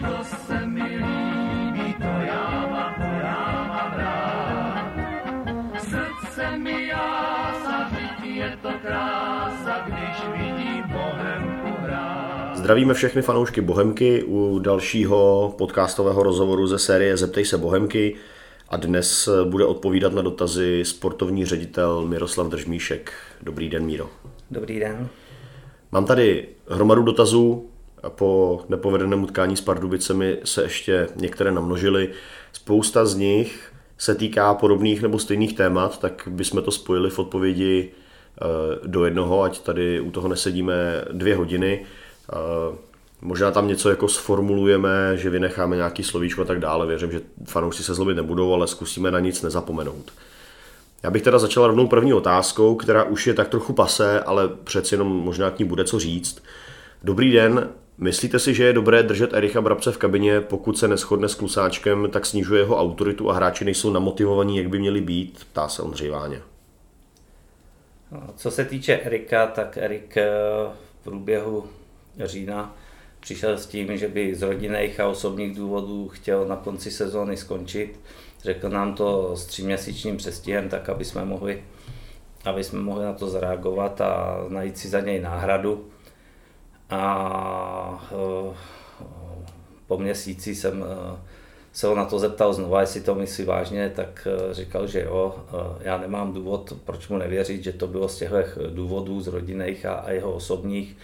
to se mi líbí, to já mám, to já mám rád. Srdce mi jása, je to krása, když vidím Bohemku hrát. Zdravíme všechny fanoušky Bohemky u dalšího podcastového rozhovoru ze série Zeptej se Bohemky a dnes bude odpovídat na dotazy sportovní ředitel Miroslav Držmíšek. Dobrý den, Míro. Dobrý den. Mám tady hromadu dotazů, po nepovedeném utkání s Pardubicemi se ještě některé namnožily. Spousta z nich se týká podobných nebo stejných témat, tak bychom to spojili v odpovědi eh, do jednoho, ať tady u toho nesedíme dvě hodiny. Eh, možná tam něco jako sformulujeme, že vynecháme nějaký slovíčko a tak dále. Věřím, že fanoušci se zlobit nebudou, ale zkusíme na nic nezapomenout. Já bych teda začal rovnou první otázkou, která už je tak trochu pase, ale přeci jenom možná k ní bude co říct. Dobrý den, myslíte si, že je dobré držet Ericha Brabce v kabině, pokud se neschodne s Klusáčkem, tak snižuje jeho autoritu a hráči nejsou namotivovaní, jak by měli být? Ptá se Ondřej Váně. No, co se týče Erika, tak Erik eh, v průběhu října přišel s tím, že by z rodinných a osobních důvodů chtěl na konci sezóny skončit. Řekl nám to s tříměsíčním přestihem, tak aby jsme mohli, aby jsme mohli na to zareagovat a najít si za něj náhradu. A eh, po měsíci jsem eh, se ho na to zeptal znova, jestli to myslí vážně, tak eh, říkal, že jo. Já nemám důvod, proč mu nevěřit, že to bylo z těch důvodů z rodinných a, a jeho osobních.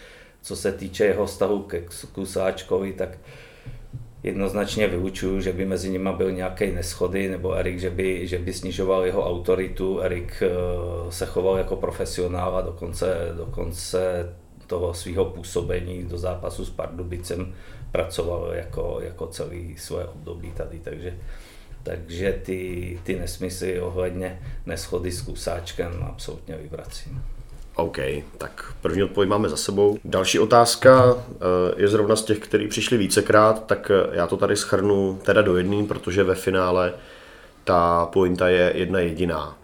Co se týče jeho vztahu ke Kusáčkovi, tak jednoznačně vyučuju, že by mezi nimi byl nějaký neschody, nebo Erik, že by, že by snižoval jeho autoritu. Erik se choval jako profesionál a dokonce, dokonce toho svého působení do zápasu s Pardubicem pracoval jako, jako celý svoje období tady, takže, takže ty, ty nesmysly ohledně neschody s kusáčkem absolutně vyvracím. OK, tak první odpověď máme za sebou. Další otázka eh, je zrovna z těch, který přišli vícekrát, tak eh, já to tady schrnu teda do jedný, protože ve finále ta pointa je jedna jediná.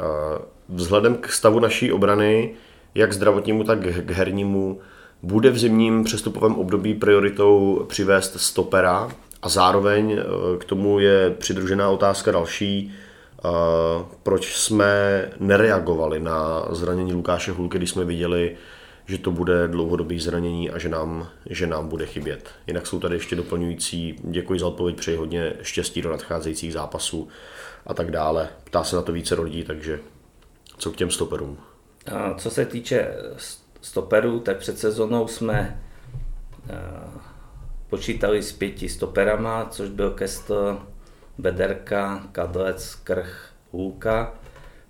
Eh, vzhledem k stavu naší obrany jak zdravotnímu, tak k hernímu, bude v zimním přestupovém období prioritou přivést stopera a zároveň eh, k tomu je přidružená otázka další, eh, proč jsme nereagovali na zranění Lukáše Hulky, když jsme viděli, že to bude dlouhodobý zranění a že nám, že nám bude chybět. Jinak jsou tady ještě doplňující, děkuji za odpověď, přeji hodně štěstí do nadcházejících zápasů a tak dále. Ptá se na to více lidí, takže co k těm stoperům? Co se týče stoperů, tak před sezónou jsme počítali s pěti stoperama, což byl Kestl, Bederka, Kadlec, Krch, Hůlka.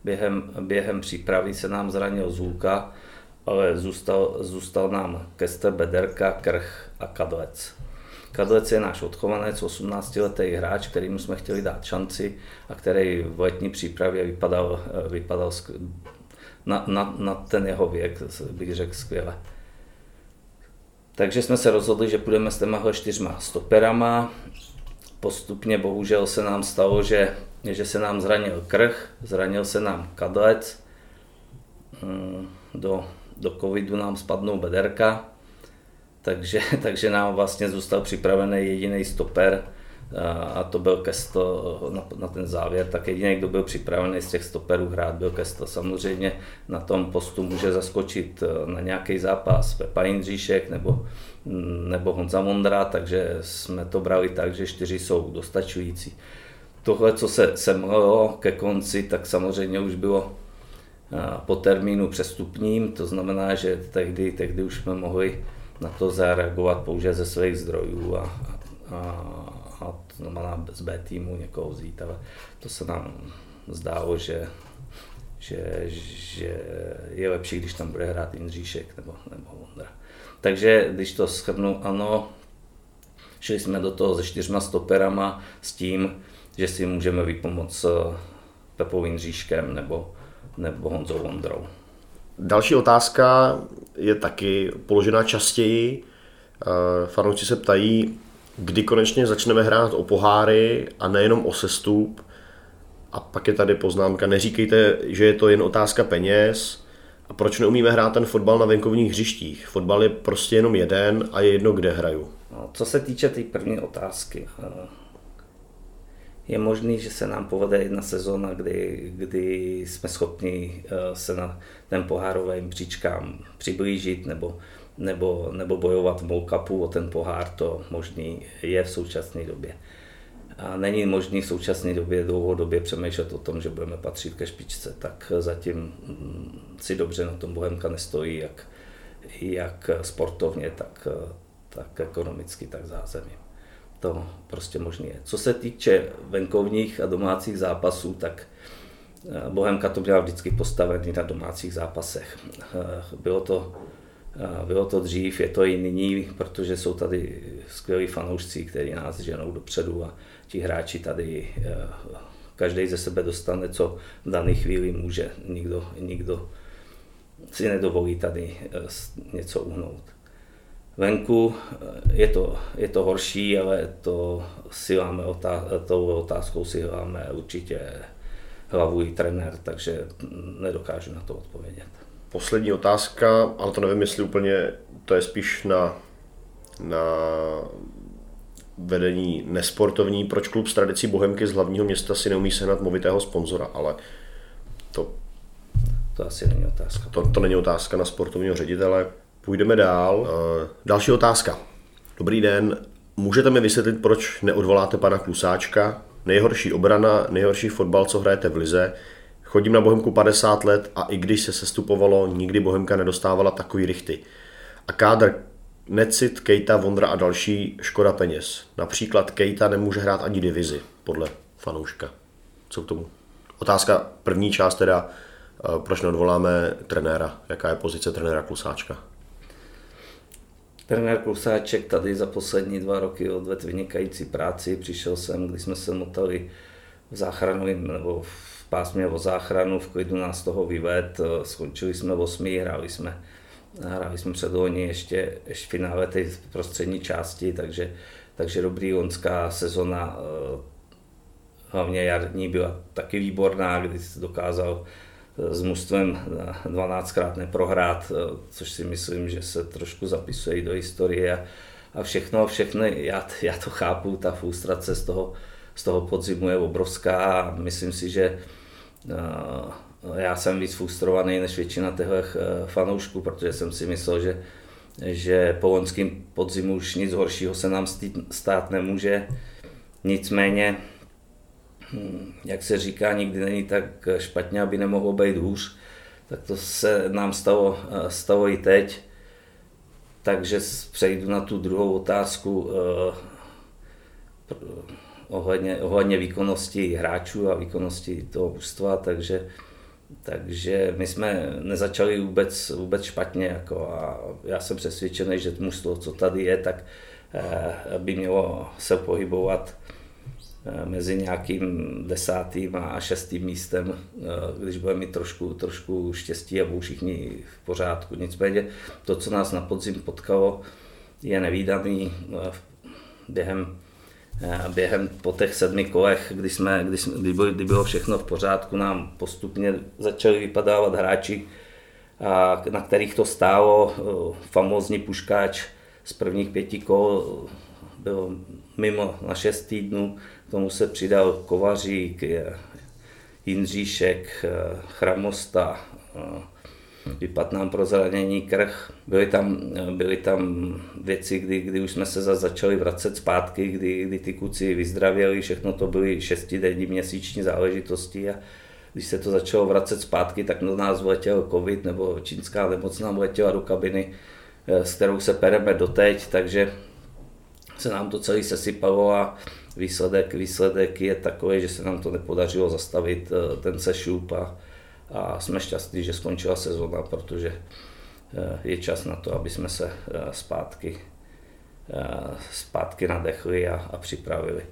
Během, během přípravy se nám zranil Zůlka, ale zůstal, zůstal nám Kestl, Bederka, Krch a Kadlec. Kadlec je náš odchovanec, 18-letý hráč, kterým jsme chtěli dát šanci a který v letní přípravě vypadal, vypadal na, na, na ten jeho věk, bych řekl skvěle. Takže jsme se rozhodli, že půjdeme s těma čtyřma stoperama. Postupně bohužel se nám stalo, že, že se nám zranil krch, zranil se nám kadlec, mm, do, do covidu nám spadnou bederka, takže, takže nám vlastně zůstal připravený jediný stoper, a to byl Kesto na, na ten závěr, tak jediný, kdo byl připravený z těch stoperů hrát, byl Kesto. Samozřejmě na tom postu může zaskočit eh, na nějaký zápas Pepa Jindříšek nebo, mm, nebo Honza Mondra, takže jsme to brali tak, že čtyři jsou dostačující. Tohle, co se semlelo ke konci, tak samozřejmě už bylo eh, po termínu přestupním, to znamená, že tehdy, tehdy už jsme mohli na to zareagovat pouze ze svých zdrojů a, a, znamená z B týmu někoho vzít, ale to se nám zdálo, že, že, že je lepší, když tam bude hrát Jindříšek nebo, nebo Vondra. Takže když to shrnu, ano, šli jsme do toho se čtyřma stoperama s tím, že si můžeme vypomoct Pepou Jindříškem nebo, nebo Honzou Vondrou. Další otázka je taky položená častěji. Eh, fanoušci se ptají, kdy konečně začneme hrát o poháry a nejenom o sestup. A pak je tady poznámka, neříkejte, že je to jen otázka peněz, A proč neumíme hrát ten fotbal na venkovních hřištích? Fotbal je prostě jenom jeden a je jedno, kde hraju. No, co se týče té tý první otázky, eh, je možný, že se nám povede jedna sezóna, kdy, kdy jsme schopni eh, se na ten pohárovým příčkám přiblížit nebo, nebo, nebo bojovat v Molkapu o ten pohár, to možný je v současné době. A není možný v současné době dlouhodobě přemýšlet o tom, že budeme patřit ke špičce, tak zatím mm, si dobře na tom Bohemka nestojí, jak, jak sportovně, tak, tak ekonomicky, tak zázemím to prostě možné je. Co se týče venkovních a domácích zápasů, tak eh, Bohemka to měla vždycky postavený na domácích zápasech. Eh, bylo to, bylo to dřív, je to i nyní, protože jsou tady skvělí fanoušci, kteří nás ženou dopředu a ti hráči tady každý ze sebe dostane, co v dané chvíli může. Nikdo, nikdo si nedovolí tady něco uhnout. Venku eh, je to, je to horší, ale to si máme otá- tou otázkou si máme určitě hlavu i trenér, takže nedokážu na to odpovědět. Poslední otázka, ale to nevím, jestli úplně to je spíš na, na vedení nesportovní. Proč klub s tradicí Bohemky z hlavního města si neumí sehnat movitého sponzora, ale to... To asi není otázka. To, to není otázka na sportovního ředitele. Půjdeme dál. Eh, další otázka. Dobrý den. Můžete mi vysvětlit, proč neodvoláte pana Klusáčka? Nejhorší obrana, nejhorší fotbal, co hrajete v Lize. Chodím na Bohemku 50 let a i když se sestupovalo, nikdy Bohemka nedostávala takový rychty. A kádr Necit, Kejta, Vondra a další škoda peněz. Například Kejta nemůže hrát ani divizi, podle fanouška. Co k tomu? Otázka první část teda, eh, proč neodvoláme trenéra? Jaká je pozice trenéra Klusáčka? Trenér Klusáček tady za poslední dva roky odvedl vynikající práci. Přišel jsem, když jsme se motali v záchranovém nebo v pásmě o záchranu, v klidu nás toho vyved, skončili jsme v osmi, hráli jsme, hráli jsme předloni ještě, ještě finále té prostřední části, takže, takže dobrý lonská sezona, eh, hlavně jarní byla taky výborná, kdy dokázal s mužstvem 12krát neprohrát, eh, což si myslím, že se trošku zapisuje i do historie a všechno, všechno, já, já to chápu, ta frustrace z toho, z toho podzimu je obrovská a myslím si, že já jsem víc frustrovaný než většina těch eh, fanoušků, protože jsem si myslel, že, že po loňském podzimu už nic horšího se nám stát nemůže. Nicméně Hmm, jak se říká, nikdy není tak špatně, aby nemohlo být hůř. Tak to se nám stalo, eh, stalo i teď. Takže přejdu na tu druhou otázku eh, ohledně, ohledně výkonnosti hráčů a výkonnosti toho ústva, takže, takže my jsme nezačali vůbec, vůbec špatně jako a já jsem přesvědčený, že mužstvo, co tady je, tak eh, by mělo se pohybovat Eh, mezi nějakým desátým a šestým místem, eh, když budeme mít trošku, trošku štěstí a budou všichni v pořádku. Nicméně to, co nás na podzim potkalo, je nevýdaný během, během po těch sedmi kolech, kdy, jsme, kdy, jsme, kdy, bylo, kdy bylo všechno v pořádku, nám postupně začali vypadávat hráči, a na kterých to stálo. Famózní puškáč z prvních pěti kol byl mimo na šest týdnů, k tomu se přidal Kovařík, Jindříšek, Chramosta, vypadl nám pro zranění krch. Byly tam, byly tam věci, kdy, kdy už jsme se zase začali vracet zpátky, kdy, kdy ty kluci vyzdravěli, všechno to byly šestidenní měsíční záležitosti a když se to začalo vracet zpátky, tak do nás vletěl covid nebo čínská nemoc nám vletěla do kabiny, s kterou se pereme doteď, takže se nám to celé sesypalo a výsledek, výsledek je takový, že se nám to nepodařilo zastavit eh, ten sešup a, a jsme šťastní, že skončila sezóna, protože eh, je čas na to, aby jsme se eh, zpátky, zpátky nadechli a, a připravili.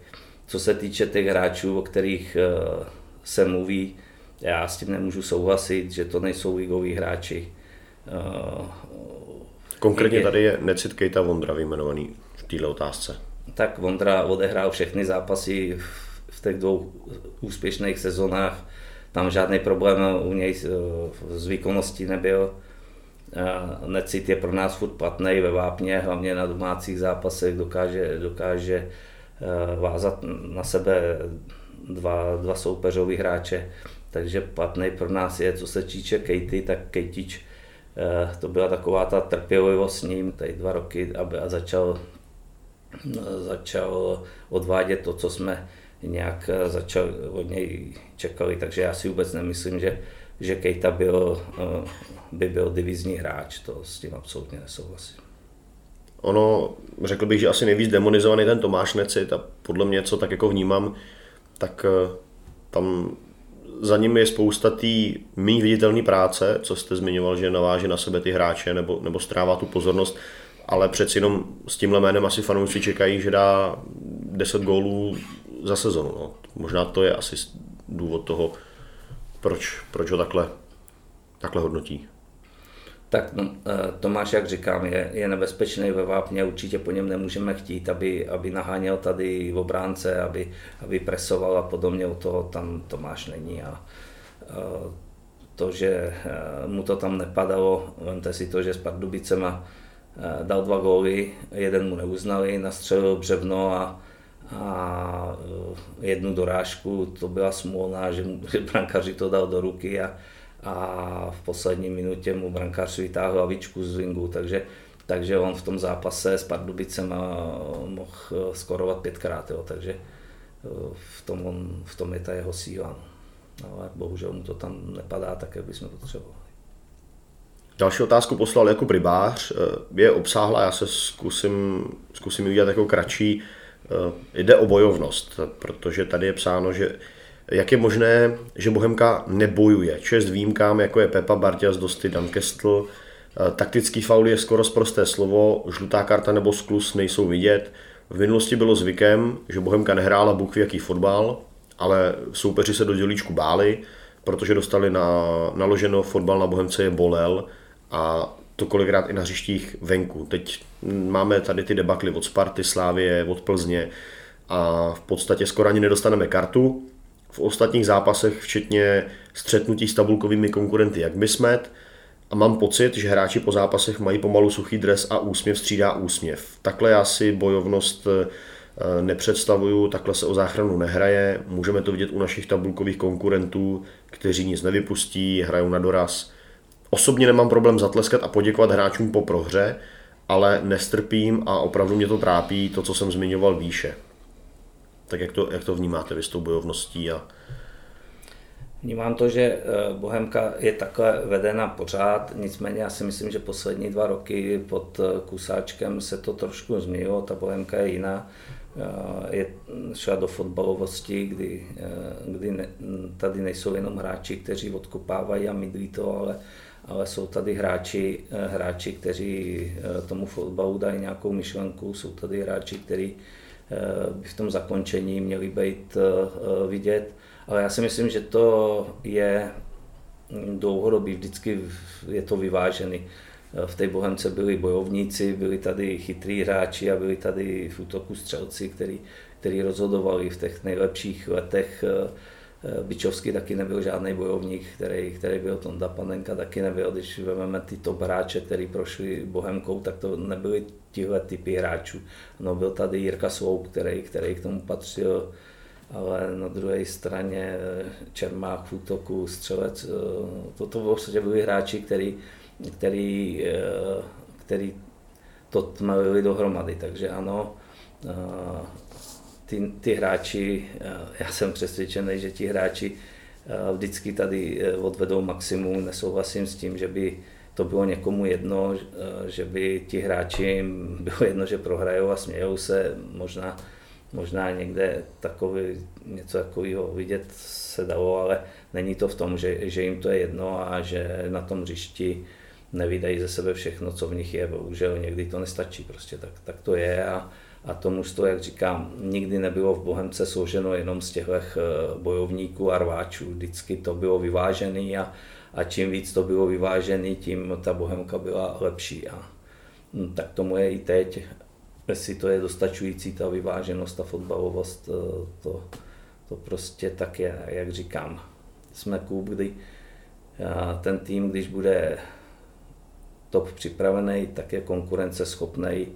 Co se týče těch hráčů, o kterých se mluví, já s tím nemůžu souhlasit, že to nejsou ligoví hráči. Konkrétně tady je Necit Kejta Vondra vyjmenovaný v této otázce tak Vondra odehrál všechny zápasy v těch dvou úspěšných sezónách, tam žádný problém u něj s výkonností nebyl. Necit je pro nás furt platný ve Vápně, hlavně na domácích zápasech dokáže, dokáže vázat na sebe dva, dva soupeřový hráče, takže platný pro nás je, co se týče Katy, tak Kejtič Eh, to byla taková ta trpělivost s ním, tady dva roky, aby a začal, začal odvádět to, co jsme nějak eh, začal od něj čekali, takže já si vůbec nemyslím, že, že Kejta byl, eh, by byl divizní hráč, to s tím absolutně nesouhlasím. Ono, řekl bych, že asi nejvíc demonizovaný ten Tomáš Necit a podle mě, co tak jako vnímám, tak tam za ním je spousta té méně viditelné práce, co jste zmiňoval, že naváže na sebe ty hráče nebo, nebo strává tu pozornost, ale přeci jenom s tímhle jménem asi fanoušci čekají, že dá 10 gólů za sezonu. No. Možná to je asi důvod toho, proč, proč ho takhle, takhle hodnotí. Tak no, eh, Tomáš, jak říkám, je, je nebezpečný ve Vápně, určitě po něm nemůžeme chtít, aby, aby naháněl tady v obránce, aby, aby presoval a podobně, u toho tam Tomáš není. A, a to, že eh, mu to tam nepadalo, vemte si to, že s Pardubicema eh, dal dva góly, jeden mu neuznali, nastřelil břevno a, a jednu dorážku, to byla smolná, že, že brankaři to dal do ruky a, a v poslední minutě mu brankář vytáhl hlavičku z ringu, takže, takže on v tom zápase s Pardubicem mohl skorovat pětkrát, jo, takže eh, v tom, on, v tom je ta jeho síla. No. Ale bohužel mu to tam nepadá tak, jak bychom potřebovali. Další otázku poslal jako Rybář. Eh, je obsáhla, já se zkusím, zkusím udělat jako kratší. Eh, jde o bojovnost, protože tady je psáno, že jak je možné, že Bohemka nebojuje? Čest výjimkám, jako je Pepa Barťas, Dosty, Dan Kestl. Eh, taktický faul je skoro zprosté slovo, žlutá karta nebo sklus nejsou vidět. V minulosti bylo zvykem, že Bohemka nehrála bukví jaký fotbal, ale soupeři se do dělíčku báli, protože dostali na, naloženo fotbal na Bohemce je bolel a to kolikrát i na hřištích venku. Teď máme tady ty debakly od Sparty, Slávie, od Plzně a v podstatě skoro ani nedostaneme kartu, v ostatních zápasech, včetně střetnutí s tabulkovými konkurenty jak Bismet, a mám pocit, že hráči po zápasech mají pomalu suchý dres a úsměv střídá úsměv. Takhle já si bojovnost eh, nepředstavuju, takhle se o záchranu nehraje. Můžeme to vidět u našich tabulkových konkurentů, kteří nic nevypustí, hrajou na doraz. Osobně nemám problém zatleskat a poděkovat hráčům po prohře, ale nestrpím a opravdu mě to trápí, to, co jsem zmiňoval výše. Tak jak to, jak to vnímáte vy s tou bojovností? A... Vnímám to, že eh, Bohemka je takhle vedena pořád, nicméně já si myslím, že poslední dva roky pod eh, Kusáčkem se to trošku změnilo, ta Bohemka je jiná. Eh, je šla do fotbalovosti, kdy, kdy ne, tady nejsou jenom hráči, kteří odkopávají a mydlí to, ale, ale jsou tady hráči, hráči, kteří tomu fotbalu dají nějakou myšlenku, jsou tady hráči, kteří by v tom zakončení měly být eh, vidět. Ale já si myslím, že to je dlouhodobý, vždycky je to vyvážený. V té Bohemce byli bojovníci, byli tady chytrý hráči a byli tady v útoku střelci, který, který rozhodovali v těch nejlepších letech eh, Eh, Bičovský taky nebyl žádný bojovník, který, který byl Tonda Panenka, taky nebyl. Když vezmeme ty top hráče, který prošli Bohemkou, tak to nebyly tihle typy hráčů. No, byl tady Jirka Sloup, který, který k tomu patřil, ale na druhé straně eh, Čermák v útoku, Střelec, eh, toto vlastně byli hráči, který, který, který to tmelili dohromady. Takže ano, ty, ty hráči, eh, já jsem přesvědčený, že ti hráči eh, vždycky tady eh, odvedou maximum, nesouhlasím s tím, že by to bylo někomu jedno, že by ti hráči bylo jedno, že prohrajou a smějou se, možná, možná někde takový, něco takového vidět se dalo, ale není to v tom, že, že jim to je jedno a že na tom hřišti nevydají ze sebe všechno, co v nich je, bohužel někdy to nestačí, prostě tak, tak to je a, a to mužstvo, jak říkám, nikdy nebylo v Bohemce složeno jenom z těchto eh, bojovníků a rváčů. Vždycky to bylo vyvážené a, a čím víc to bylo vyvážené, tím ta Bohemka byla lepší. A hm, tak tomu je i teď. Jestli to je dostačující, ta vyváženost, ta fotbalovost, eh, to, to prostě tak je, jak říkám. jsme klub, kdy ten tým, když bude top připravený, tak je konkurenceschopný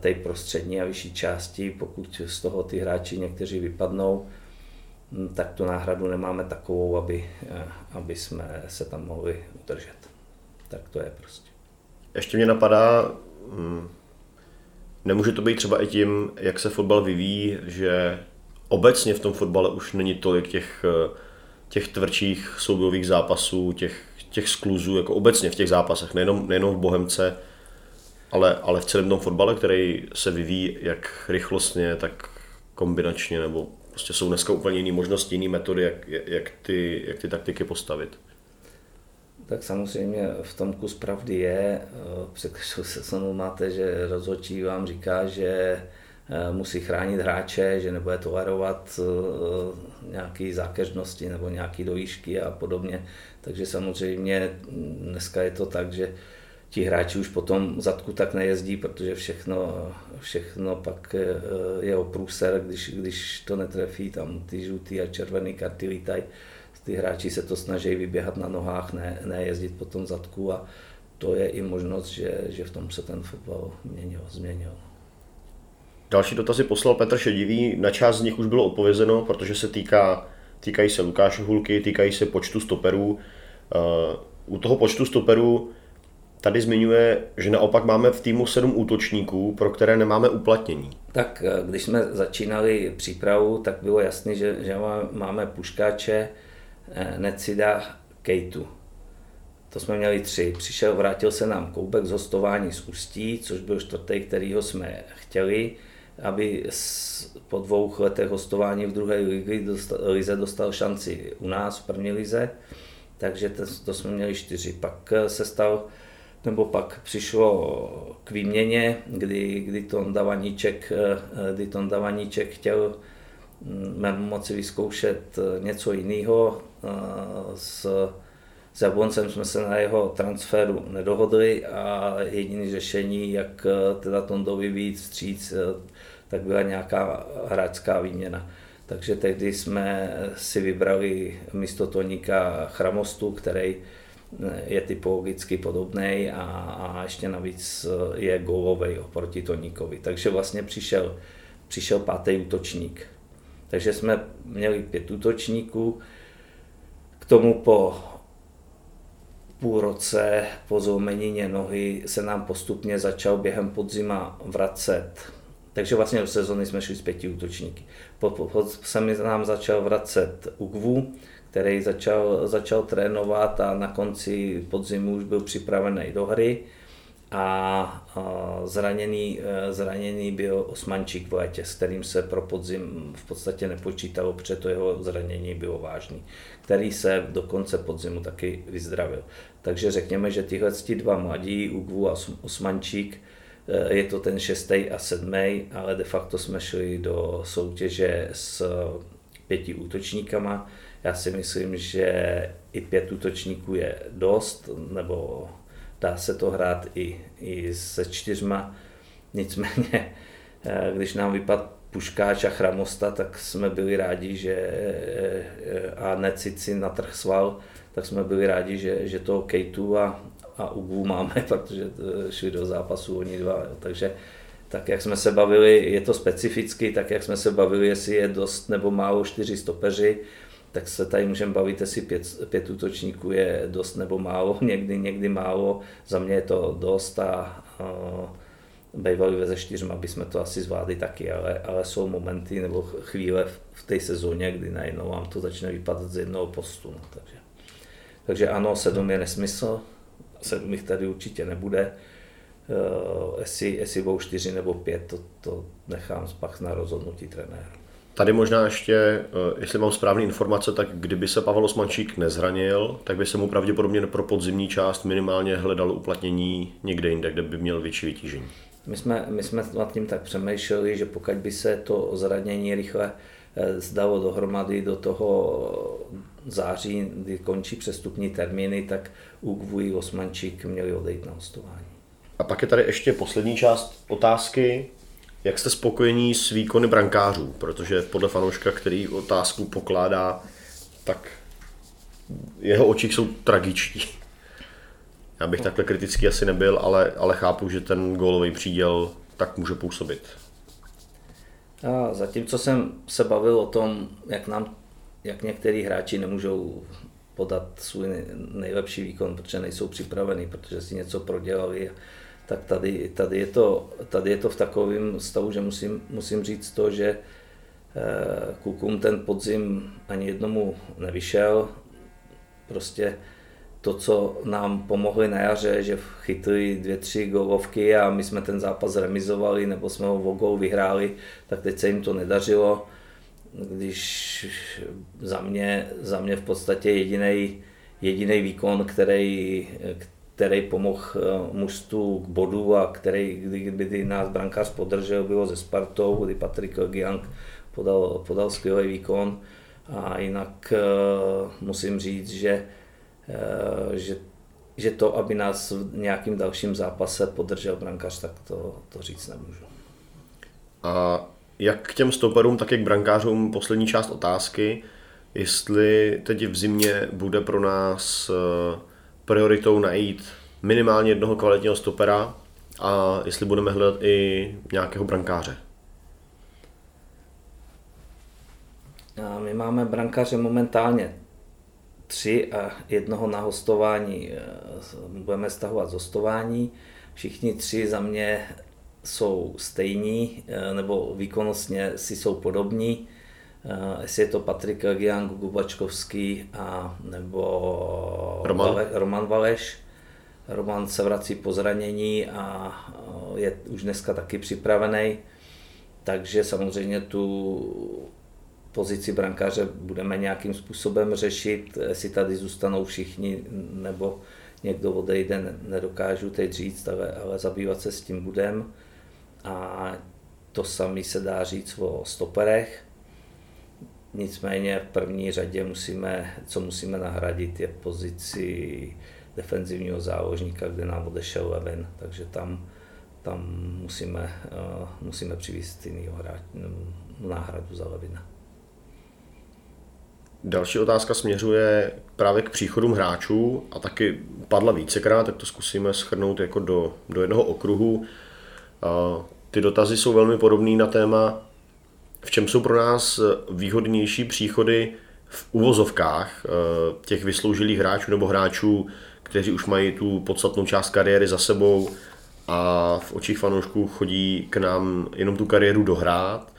té prostřední a vyšší části. Pokud z toho ty hráči někteří vypadnou, hm, tak tu náhradu nemáme takovou, aby, aby jsme se tam mohli udržet. Tak to je prostě. Ještě mě napadá, hm, nemůže to být třeba i tím, jak se fotbal vyvíjí, že obecně v tom fotbale už není tolik těch, těch tvrdších soubojových zápasů, těch, těch skluzů, jako obecně v těch zápasech, nejenom, nejenom v Bohemce, ale, ale v celém tom fotbale, který se vyvíjí jak rychlostně, tak kombinačně, nebo prostě jsou dneska úplně jiné možnosti, jiné metody, jak, jak, ty, jak ty taktiky postavit. Tak samozřejmě v tom kus pravdy je. Překřil se se mnou máte, že rozhodčí vám říká, že eh, musí chránit hráče, že nebude tolerovat eh, nějaké zákeřnosti nebo nějaké dojížky a podobně. Takže samozřejmě dneska je to tak, že ti hráči už potom zadku tak nejezdí, protože všechno, všechno pak eh, je o průser, když, když to netrefí, tam ty žlutý a červený karty lítají ty hráči se to snaží vyběhat na nohách, ne, ne jezdit po tom zadku a to je i možnost, že, že v tom se ten fotbal měnil, změnil. Další dotazy poslal Petr Šedivý, na část z nich už bylo odpovězeno, protože se týká, týkají se Lukáše Hulky, týkají se počtu stoperů. Eh, u toho počtu stoperů tady zmiňuje, že naopak máme v týmu sedm útočníků, pro které nemáme uplatnění. Tak eh, když jsme začínali přípravu, tak bylo jasné, že, že máme puškáče, Eh, Necida Kejtu. To jsme měli tři. Přišel, vrátil se nám Koubek z hostování z Ústí, což byl čtvrtý, kterýho jsme chtěli, aby po dvou letech hostování v druhé lize dostal šanci u nás v první lize. Takže to, to jsme měli čtyři. Pak eh, se stal, nebo pak přišlo k výměně, kdy, kdy Tonda Vaníček, eh, kdy Tonda Vaníček chtěl mm, moci vyzkoušet něco jiného, s s Jabloncem jsme se na jeho transferu nedohodli a jediné řešení, jak eh, teda Tondovi víc vstříc, eh, tak byla nějaká hráčská výměna. Takže tehdy jsme si vybrali místo Toníka Chramostu, který eh, je typologicky podobný a, a ještě navíc je gólový oproti Toníkovi. Takže vlastně přišel, přišel pátý útočník. Takže jsme měli pět útočníků, k tomu po půl roce po zlomenině nohy se nám postupně začal během podzima vracet. Takže vlastně do sezóny jsme šli s pěti útočníky. Po, po, po, se mi nám začal vracet Ugvu, který začal, začal trénovat a na konci podzimu už byl připravený do hry a zraněný, e, zraněný byl Osmančík v létě, s kterým se pro podzim v podstatě nepočítalo, protože to jeho zranění bylo vážný, který se do konce podzimu taky vyzdravil. Takže řekněme, že tyhle dva mladí, Ugvu a Osmančík, e, je to ten šestý a sedmý, ale de facto jsme šli do soutěže s pěti útočníkama. Já si myslím, že i pět útočníků je dost, nebo dá se to hrát i, i se čtyřma. Nicméně, eh, když nám vypadl Puškáč a Chramosta, tak jsme byli rádi, že eh, a Necici na trh sval, tak jsme byli rádi, že, že to Kejtu a, a Ugu máme, protože šli do zápasu oni dva. Jo. Takže tak jak jsme se bavili, je to specificky, tak jak jsme se bavili, jestli je dost nebo málo čtyři stopeři, tak se tady můžeme bavit, jestli pět, pět útočníků je dost nebo málo, někdy, někdy málo. Za mě je to dost a uh, bývali ve ze čtyřma, aby jsme to asi zvládli taky, ale, ale jsou momenty nebo chvíle v, v té sezóně, kdy najednou vám to začne vypadat z jednoho postu. No, takže. takže ano, sedm je nesmysl, sedm jich tady určitě nebude. Uh, jestli, jestli budou čtyři nebo pět, to, to nechám spach na rozhodnutí trenéra. Tady možná ještě, eh, jestli mám správné informace, tak kdyby se Pavel Osmančík nezranil, tak by se mu pravděpodobně pro podzimní část minimálně hledal uplatnění někde jinde, kde by měl větší vytížení. My jsme, my jsme nad tím tak přemýšleli, že pokud by se to zranění rychle eh, zdalo dohromady do toho září, kdy končí přestupní termíny, tak Ugvu Osmančík měli odejít na hostování. A pak je tady ještě poslední část otázky. Jak jste spokojení s výkony brankářů? Protože podle fanouška, který otázku pokládá, tak jeho očích jsou tragiční. Já bych takhle kritický asi nebyl, ale, ale chápu, že ten gólový příděl tak může působit. A zatímco jsem se bavil o tom, jak nám, jak některý hráči nemůžou podat svůj nejlepší výkon, protože nejsou připravení, protože si něco prodělali, tak tady, tady, je, to, tady je to v takovém stavu, že musím, musím říct to, že eh, Kukum ten podzim ani jednomu nevyšel. Prostě to, co nám pomohli na jaře, že chytli dvě, tři golovky a my jsme ten zápas remizovali nebo jsme ho o gol vyhráli, tak teď se jim to nedařilo. Když za mě, za mě v podstatě jediný jediný výkon, který, který pomohl eh, mužstvu k bodu a který, kdyby nás brankář podržel, bylo ze Spartou, kdy Patrik Giang podal, podal skvělý výkon. A jinak uh, musím říct, že Eh, že, že to, aby nás v nějakým dalším zápase podržel brankář, tak to, to říct nemůžu. A jak k těm stoperům, tak i k brankářům poslední část otázky, jestli teď v zimě bude pro nás eh, prioritou najít minimálně jednoho kvalitního stopera a jestli budeme hledat i nějakého brankáře. A my máme brankáře momentálně tři a jednoho na hostování eh, budeme stahovat z hostování. Všichni tři za mě jsou stejní, eh, nebo výkonnostně si jsou podobní. Eh, jestli je to Patrik Giang, Gubačkovský a nebo Roman. Vale, Roman Valeš. Roman se vrací po zranění a je už dneska taky připravený. Takže samozřejmě tu pozici brankáře budeme nějakým způsobem řešit, jestli tady zůstanou všichni nebo někdo odejde, nedokážu teď říct, ale, ale zabývat se s tím budem. A to samé se dá říct o stoperech. Nicméně v první řadě musíme, co musíme nahradit, je pozici defenzivního záložníka, kde nám odešel Levin, takže tam, tam musíme, uh, musíme přivést jinýho hráče, náhradu za Levina. Další otázka směřuje právě k příchodům hráčů a taky padla vícekrát, tak to zkusíme schrnout jako do, do jednoho okruhu. Ty dotazy jsou velmi podobné na téma, v čem jsou pro nás výhodnější příchody v uvozovkách e, těch vysloužilých hráčů nebo hráčů, kteří už mají tu podstatnou část kariéry za sebou a v očích fanoušků chodí k nám jenom tu kariéru dohrát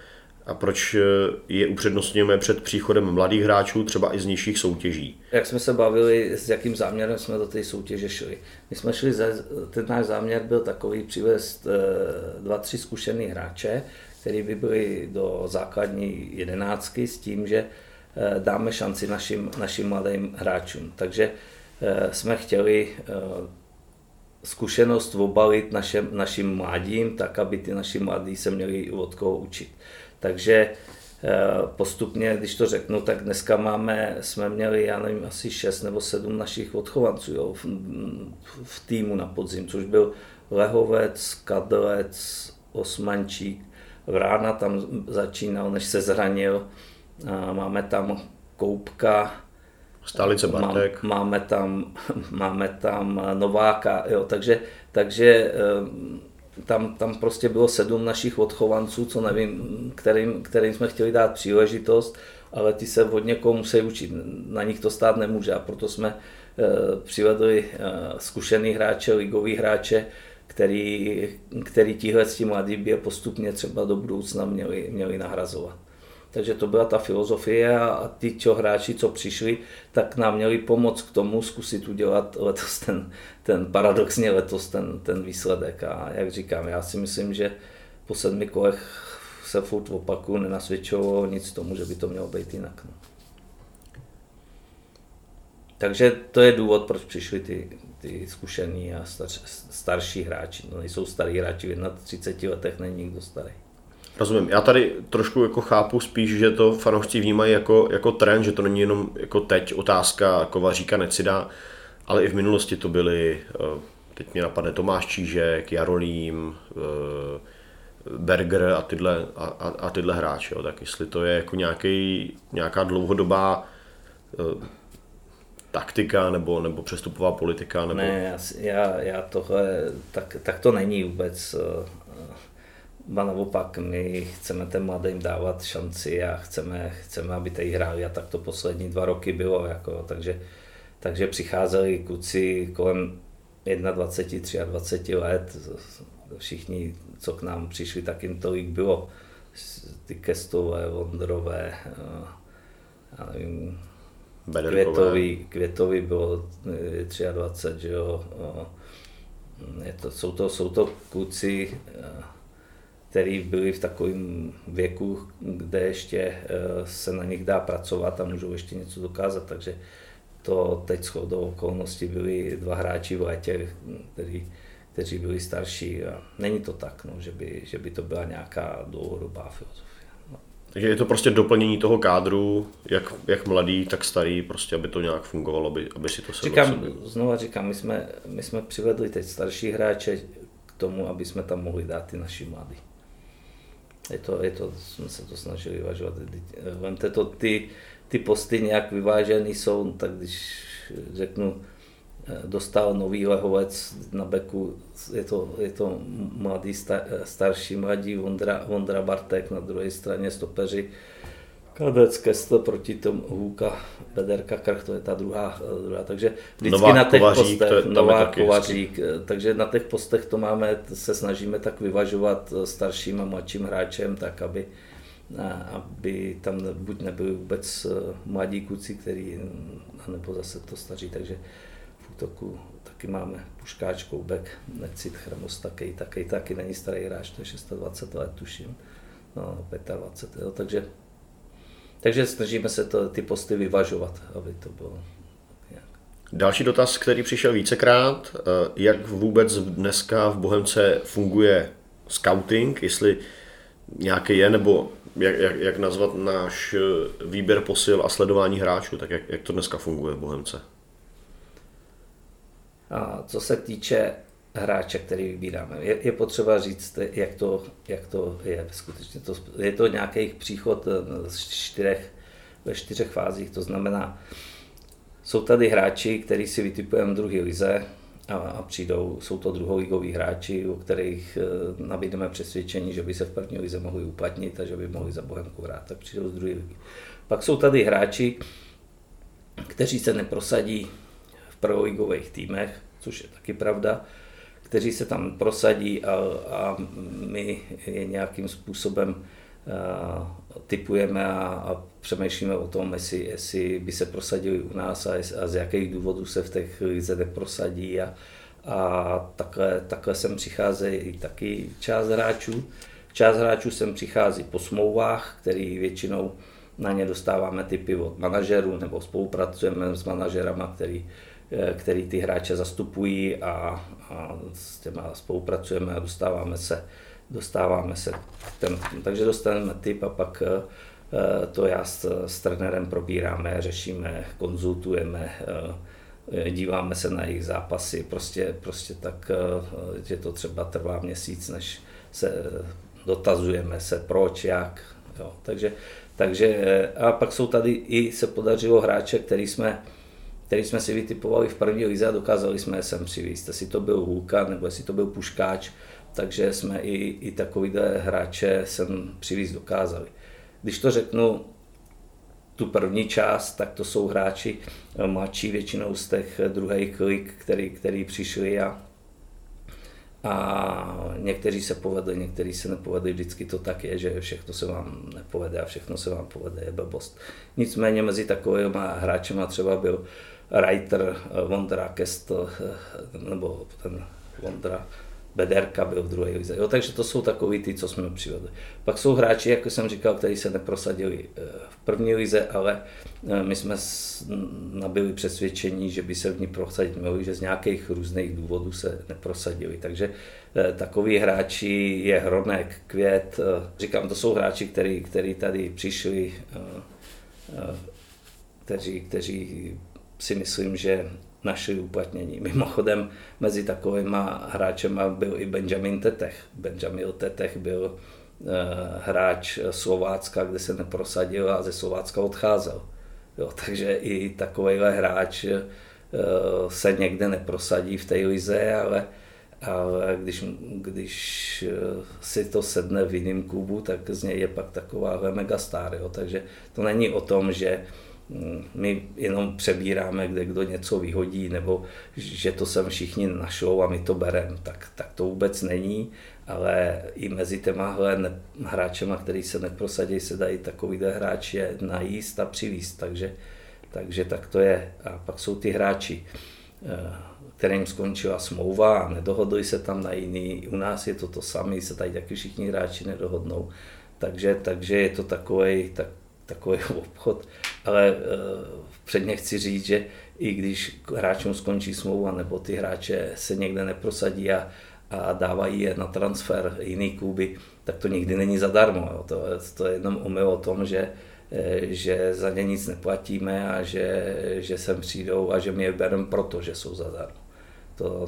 a proč eh, je upřednostňujeme před příchodem mladých hráčů, třeba i z nižších soutěží. Jak jsme se bavili, s jakým záměrem jsme do té soutěže šli. My jsme šli, ten náš záměr byl takový přivést eh, dva, tři zkušený hráče, který by byli do základní jedenáctky s tím, že eh, dáme šanci našim, našim mladým hráčům. Takže jsme chtěli zkušenost obalit našem, našim mladým, tak aby ty naši mladí se měli od koho učit. Takže eh, postupně, když to řeknu, tak dneska máme, jsme měli, já nevím, asi 6 nebo 7 našich odchovanců jo, v, v týmu na podzim, což byl Lehovec, Kadlec, Osmančík, Vrána tam začínal, než se zranil, máme tam Koupka, Stálice Bartek. Má, máme, tam, máme tam Nováka, jo, takže, takže eh, tam, tam prostě bylo sedm našich odchovanců, co nevím, kterým, kterým jsme chtěli dát příležitost, ale ty se od někoho musí učit. Na nich to stát nemůže a proto jsme e, přivedli e, zkušený hráče, ligový hráče, který, který tihle mladí by je postupně třeba do budoucna měli, měli nahrazovat. Takže to byla ta filozofie a ty čo hráči, co přišli, tak nám měli pomoct k tomu zkusit udělat letos ten, ten paradoxně letos ten, ten výsledek. A jak říkám, já si myslím, že po sedmi kolech se furt opaku nenasvědčovalo nic tomu, že by to mělo být jinak. No. Takže to je důvod, proč přišli ty, ty zkušení a star, starší hráči. No, nejsou starý hráči, v 31 letech není nikdo starý. Rozumím. Já tady trošku jako chápu spíš, že to fanoušci vnímají jako, jako trend, že to není jenom jako teď otázka Kovaříka Necida, ale i v minulosti to byly, eh, teď mě napadne Tomáš Čížek, Jarolím, eh, Berger a tyhle, a, a, a tyhle hráči. Jo. Tak jestli to je jako nějaký, nějaká dlouhodobá eh, taktika nebo, nebo přestupová politika? Nebo... Ne, já, já tohle, tak, tak to není vůbec. Ba naopak, my chceme těm mladým dávat šanci a chceme, chceme aby tady hráli a tak to poslední dva roky bylo. Jako, takže, takže přicházeli kluci kolem 21, 23 let, všichni, co k nám přišli, tak jim tolik bylo. Ty Kestové, Vondrové, já nevím, Květový, Květový bylo 23, že jo. Je to, jsou, to, jsou to kluci, který byli v takovém věku, kde ještě se na nich dá pracovat a můžou ještě něco dokázat, takže to teď shodou okolností byli dva hráči v létě, kteří, kteří byli starší není to tak, no, že, by, že by to byla nějaká dlouhodobá filozofie. Takže je to prostě doplnění toho kádru, jak, jak mladý, tak starý, prostě aby to nějak fungovalo, aby, aby si to sedlo Říkám, znovu říkám, my jsme, my jsme přivedli teď starší hráče k tomu, aby jsme tam mohli dát ty naši mladí. Je to, je to, jsme se to snažili vyvažovat. Vemte to, ty, ty posty nějak vyvážený jsou, tak když řeknu, dostal nový lehovec na beku, je to, je to mladý, star, starší mladí Vondra, Vondra Bartek, na druhé straně stopeři, Kadec, Kestl proti tomu Hůka, Bederka, Krch, to je ta druhá, druhá. takže vždycky Nová na těch Kovařík, postech, to je, Nová Kovařík, takže na těch postech to máme, se snažíme tak vyvažovat starším a mladším hráčem, tak aby, aby tam buď nebyli vůbec eh, mladí kluci, který, nebo zase to staří, takže útoku taky máme Puškáč, Koubek, Necit, Chramos, taky, taky, taky není starý hráč, to je 26 let, tuším, no 25, jo, takže, takže snažíme se to, ty posty vyvažovat, aby to bylo Další dotaz, který přišel vícekrát, eh, jak vůbec dneska v Bohemce funguje scouting, jestli nějaký je, nebo jak, jak, jak nazvat náš eh, výběr posil a sledování hráčů, tak jak, jak to dneska funguje v Bohemce? Co se týče hráče, který vybíráme, je, je potřeba říct, jak to, jak to je skutečně. To, je to nějaký příchod eh, z čtyřech, ve čtyřech fázích, to znamená, jsou tady hráči, který si vytipujeme v druhé lize, a, přijdou, jsou to druholigoví hráči, o kterých e, nabídeme přesvědčení, že by se v první lize mohli uplatnit a že by mohli za Bohemku hrát, tak přijdou z druhé ligy. Pak jsou tady hráči, kteří se neprosadí prvoligových týmech, což je taky pravda, kteří se tam prosadí a, a my je nějakým způsobem a, typujeme a, a přemýšlíme o tom, jestli, jestli by se prosadili u nás a, a z jakých důvodů se v těch lize neprosadí a, a takhle, takhle sem přicházejí taky část hráčů. Část hráčů sem přichází po smlouvách, který většinou na ně dostáváme typy od manažerů nebo spolupracujeme s manažerama, který, který ty hráče zastupují a, a s těma spolupracujeme a dostáváme se, dostáváme se ten, takže dostaneme typ a pak Eh, to já s, s trenérem probíráme, řešíme, konzultujeme, eh, díváme se na jejich zápasy, prostě, prostě tak, eh, že to třeba trvá měsíc, než se dotazujeme se proč, jak. Jo. Takže, takže, a pak jsou tady i se podařilo hráče, který jsme, který jsme si vytipovali v první lize a dokázali jsme je sem přivízt. Jestli to byl Hůka nebo jestli to byl Puškáč, takže jsme i, i takovýhle hráče sem přivízt dokázali. Když to řeknu, tu první část, tak to jsou hráči eh, mladší většinou z těch druhých lig, který, který přišli a, a někteří se povedli, někteří se nepovedli, vždycky to tak je, že všechno se vám nepovede a všechno se vám povede, je blbost. Nicméně mezi takovými hráčema třeba byl Reiter, eh, Vondra Kestl, eh, nebo ten Vondra, Bederka byl v druhé lize. Jo, takže to jsou takový ty, co jsme přivedli. Pak jsou hráči, jako jsem říkal, kteří se neprosadili eh, v první lize, ale my jsme nabili přesvědčení, že by se v ní prosadit měli, že z nějakých různých důvodů se neprosadili. Takže takový hráči je Hronek, Květ, říkám, to jsou hráči, který tady přišli, kteří, kteří si myslím, že našli uplatnění. Mimochodem mezi takovými hráčemi byl i Benjamin Tetech. Benjamin Tetech byl uh, hráč Slovácka, kde se neprosadil a ze Slovácka odcházel. Jo, takže i takovýhle hráč se někde neprosadí v té lize, ale, ale když, když si to sedne v jiném klubu, tak z něj je pak taková megastar. Takže to není o tom, že my jenom přebíráme, kde kdo něco vyhodí, nebo že to sem všichni našou a my to bereme. Tak, tak to vůbec není, ale i mezi těma hráčema, který se neprosadí, se dají takovýhle hráči najíst a přivíst. Takže, takže tak to je. A pak jsou ty hráči, eh, kterým skončila smlouva a nedohodli se tam na jiný. U nás je to to samé, se tady taky všichni hráči nedohodnou. Takže, takže je to takový, tak, takový obchod, ale uh, předně chci říct, že i když hráčům skončí smlouva nebo ty hráče se někde neprosadí a, a dávají je na transfer jiný kluby, tak to nikdy není zadarmo. Jo. To, to je jenom omyl o tom, že, eh, že za ně nic neplatíme a že, že sem přijdou a že my je bereme proto, že jsou zadarmo. To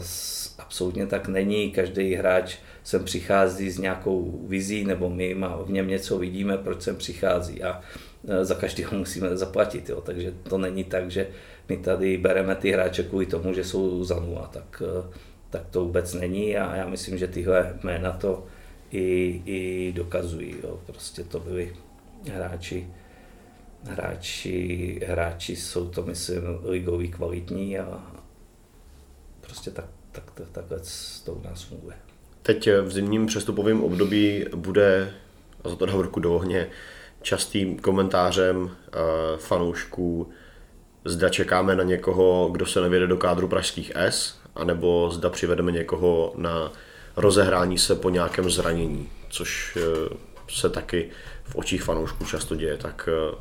absolutně tak není. Každý hráč sem přichází s nějakou vizí, nebo my v něm něco vidíme, proč sem přichází. A e, za každého musíme zaplatit. Jo. Takže to není tak, že my tady bereme ty hráče kvůli tomu, že jsou za nula. Tak, e, tak to vůbec není a já myslím, že tyhle jména to i, i dokazují. Jo. Prostě to byli hráči, hráči, hráči jsou to, myslím, ligový kvalitní a prostě tak, tak, tak, takhle to u nás funguje. Teď v zimním přestupovém období bude, a za to dám ruku do ohně, častým komentářem uh, fanoušků, zda čekáme na někoho, kdo se nevěde do kádru pražských S, anebo zda přivedeme někoho na rozehrání se po nějakém zranění, což uh, se taky v očích fanoušků často děje. Tak uh,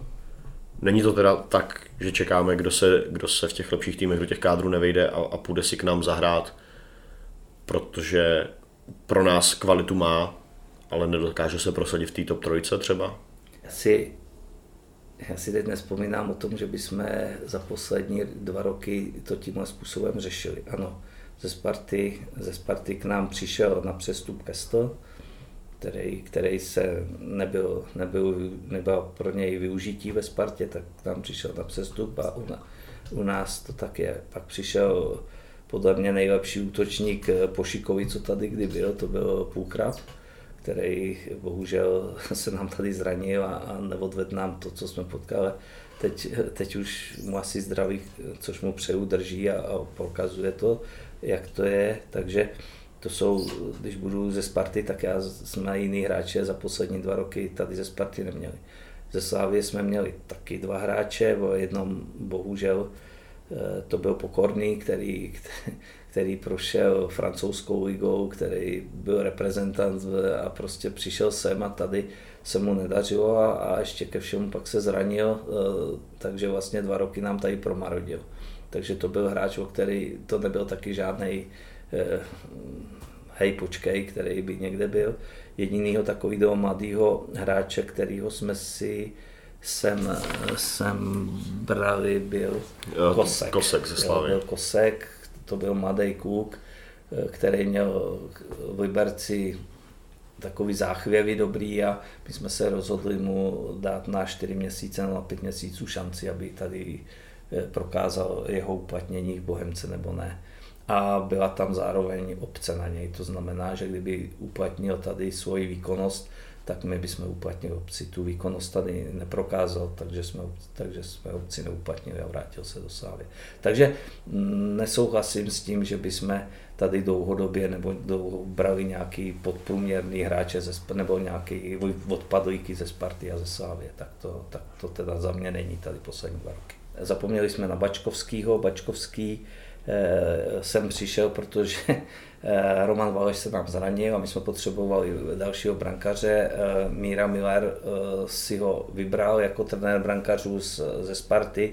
není to teda tak, že čekáme, kdo se, kdo se v těch lepších týmech do těch kádrů nevejde a, a půjde si k nám zahrát, protože pro nás kvalitu má, ale nedokáže se prosadit v té top trojce třeba? Já si, já si teď nespomínám o tom, že bychom za poslední dva roky to tímhle způsobem řešili. Ano, ze Sparty, ze Sparty k nám přišel na přestup Kesto, který, který se nebyl, nebyl, nebyl pro něj využití ve Spartě, tak tam přišel na přestup a u, u nás to tak je. Pak přišel podle mě nejlepší útočník Pošikovi, co tady kdy byl, to byl Půlkrab, který bohužel se nám tady zranil a, a neodvedl nám to, co jsme potkali. Teď, teď už mu asi zdraví, což mu přeju, drží a, a prokazuje to, jak to je. Takže to jsou, když budu ze Sparty, tak já jsme jiný hráče za poslední dva roky tady ze Sparty neměli. Ze Slávy jsme měli taky dva hráče, o jednom bohužel Eh, to byl Pokorný, který, který prošel francouzskou ligou, který byl reprezentant a prostě přišel sem a tady se mu nedařilo a, a ještě ke všemu pak se zranil, eh, takže vlastně dva roky nám tady promarodil. Takže to byl hráč, o který to nebyl taky žádný eh, hej počkej, který by někde byl. Jedinýho takového mladého hráče, kterého jsme si jsem, jsem brali, byl Kosek. Kosek ze Slavy. Byl Kosek, to byl mladý kluk, který měl v Liberci takový záchvěvy dobrý a my jsme se rozhodli mu dát na 4 měsíce na 5 měsíců šanci, aby tady eh, prokázal jeho uplatnění v Bohemce nebo ne. A byla tam zároveň obce na něj, to znamená, že kdyby uplatnil tady svoji výkonnost, tak my bychom uplatnili obci. Tu výkonnost tady neprokázal, takže jsme, takže jsme obci neuplatnili a vrátil se do Sávy. Takže mm, nesouhlasím s tím, že bychom tady dlouhodobě nebo dlouho brali nějaký podprůměrný hráče ze, nebo nějaký odpadlíky ze Sparty a ze Sávy. Tak to, tak to teda za mě není tady poslední dva roky. Zapomněli jsme na Bačkovskýho. Bačkovský jsem přišel, protože Eh, Roman Valeš se nám zranil a my jsme potřebovali dalšího brankaře. Eh, Míra Miller eh, si ho vybral jako trenér brankařů ze Sparty,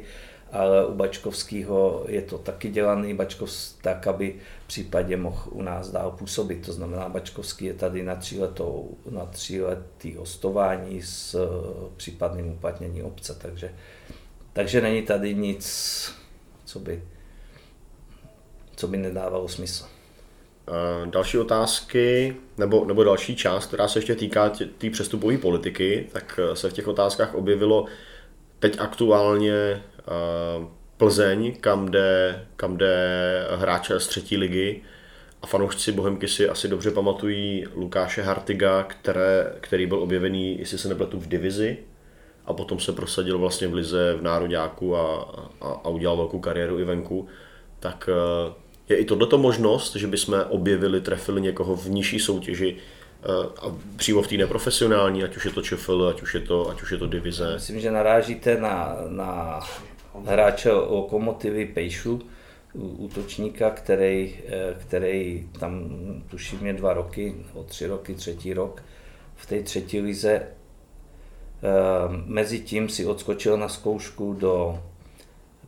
ale u Bačkovského je to taky dělaný Bačkov tak, aby v případě mohl u nás dál působit. To znamená, Bačkovský je tady na tříletou, na tříletý hostování s případným uplatněním obce, takže, takže není tady nic, co by, co by nedávalo smysl. Další otázky, nebo, nebo další část, která se ještě týká té přestupové politiky, tak eh, se v těch otázkách objevilo teď aktuálně Plzeň, kam jde, kam jde hráče z třetí ligy. A fanoušci Bohemky si asi dobře pamatují Lukáše Hartiga, které, který byl objevený, jestli se nepletu, v divizi. A potom se prosadil vlastně v lize v Nároďáku a, a, a udělal velkou kariéru i venku, tak eh, je i tohleto možnost, že bychom objevili, trefili někoho v nižší soutěži, eh, a přímo v té neprofesionální, ať už je to ČFL, ať už je to, ať už je to divize. Myslím, že narážíte na, na hráče Lokomotivy Pejšu, útočníka, který, eh, který tam tuším je dva roky, o tři roky, třetí rok v té třetí lize. Mezi tím si odskočil na zkoušku do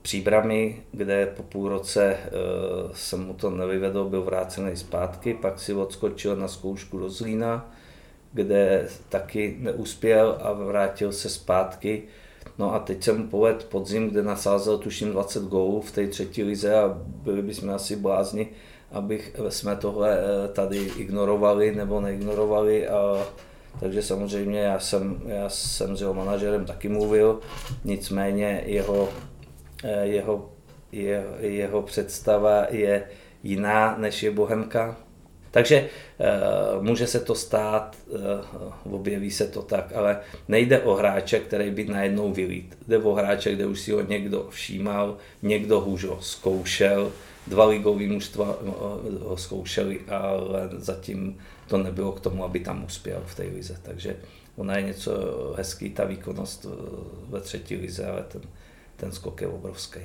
Příbramy, kde po půl roce uh, jsem mu to nevyvedl, byl vrácený zpátky, pak si odskočil na zkoušku do Zlína, kde taky neuspěl a vrátil se zpátky. No a teď jsem povedl podzim, kde nasázel tuším 20 gólů v té třetí lize a byli bychom asi blázni, abych jsme tohle eh, tady ignorovali nebo neignorovali. A, takže samozřejmě já jsem, já jsem s jeho manažerem taky mluvil, nicméně jeho Eh, jeho, jeho, jeho představa je jiná než je Bohemka. Takže e, může se to stát, e, objeví se to tak, ale nejde o hráče, který by najednou vylít. Jde o hráče, kde už si ho někdo všímal, někdo už ho zkoušel, dva ligový mužstva ho zkoušeli, ale zatím to nebylo k tomu, aby tam uspěl v té lize. Takže ona je něco hezký, ta výkonnost ve třetí lize, ale ten, ten skok je obrovský.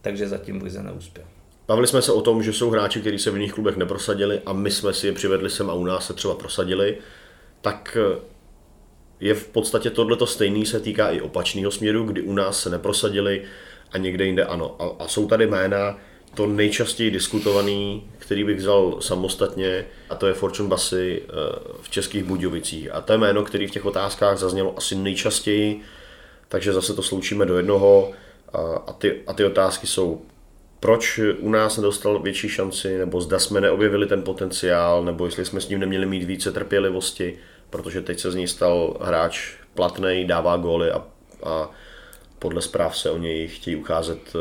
Takže zatím Lize neuspěl. Bavili jsme se o tom, že jsou hráči, kteří se v jiných klubech neprosadili a my jsme si je přivedli sem a u nás se třeba prosadili, tak eh, je v podstatě tohleto stejný se týká i opačného směru, kdy u nás se neprosadili a někde jinde ano. A, a jsou tady jména, to nejčastěji diskutovaný, který bych vzal samostatně, a to je Fortune Basy eh, v Českých Budějovicích. A to je jméno, který v těch otázkách zaznělo asi nejčastěji, takže zase to sloučíme do jednoho a ty, a ty otázky jsou, proč u nás nedostal větší šanci, nebo zda jsme neobjevili ten potenciál, nebo jestli jsme s ním neměli mít více trpělivosti, protože teď se z ní stal hráč platný, dává góly a, a podle zpráv se o něj chtějí ucházet e,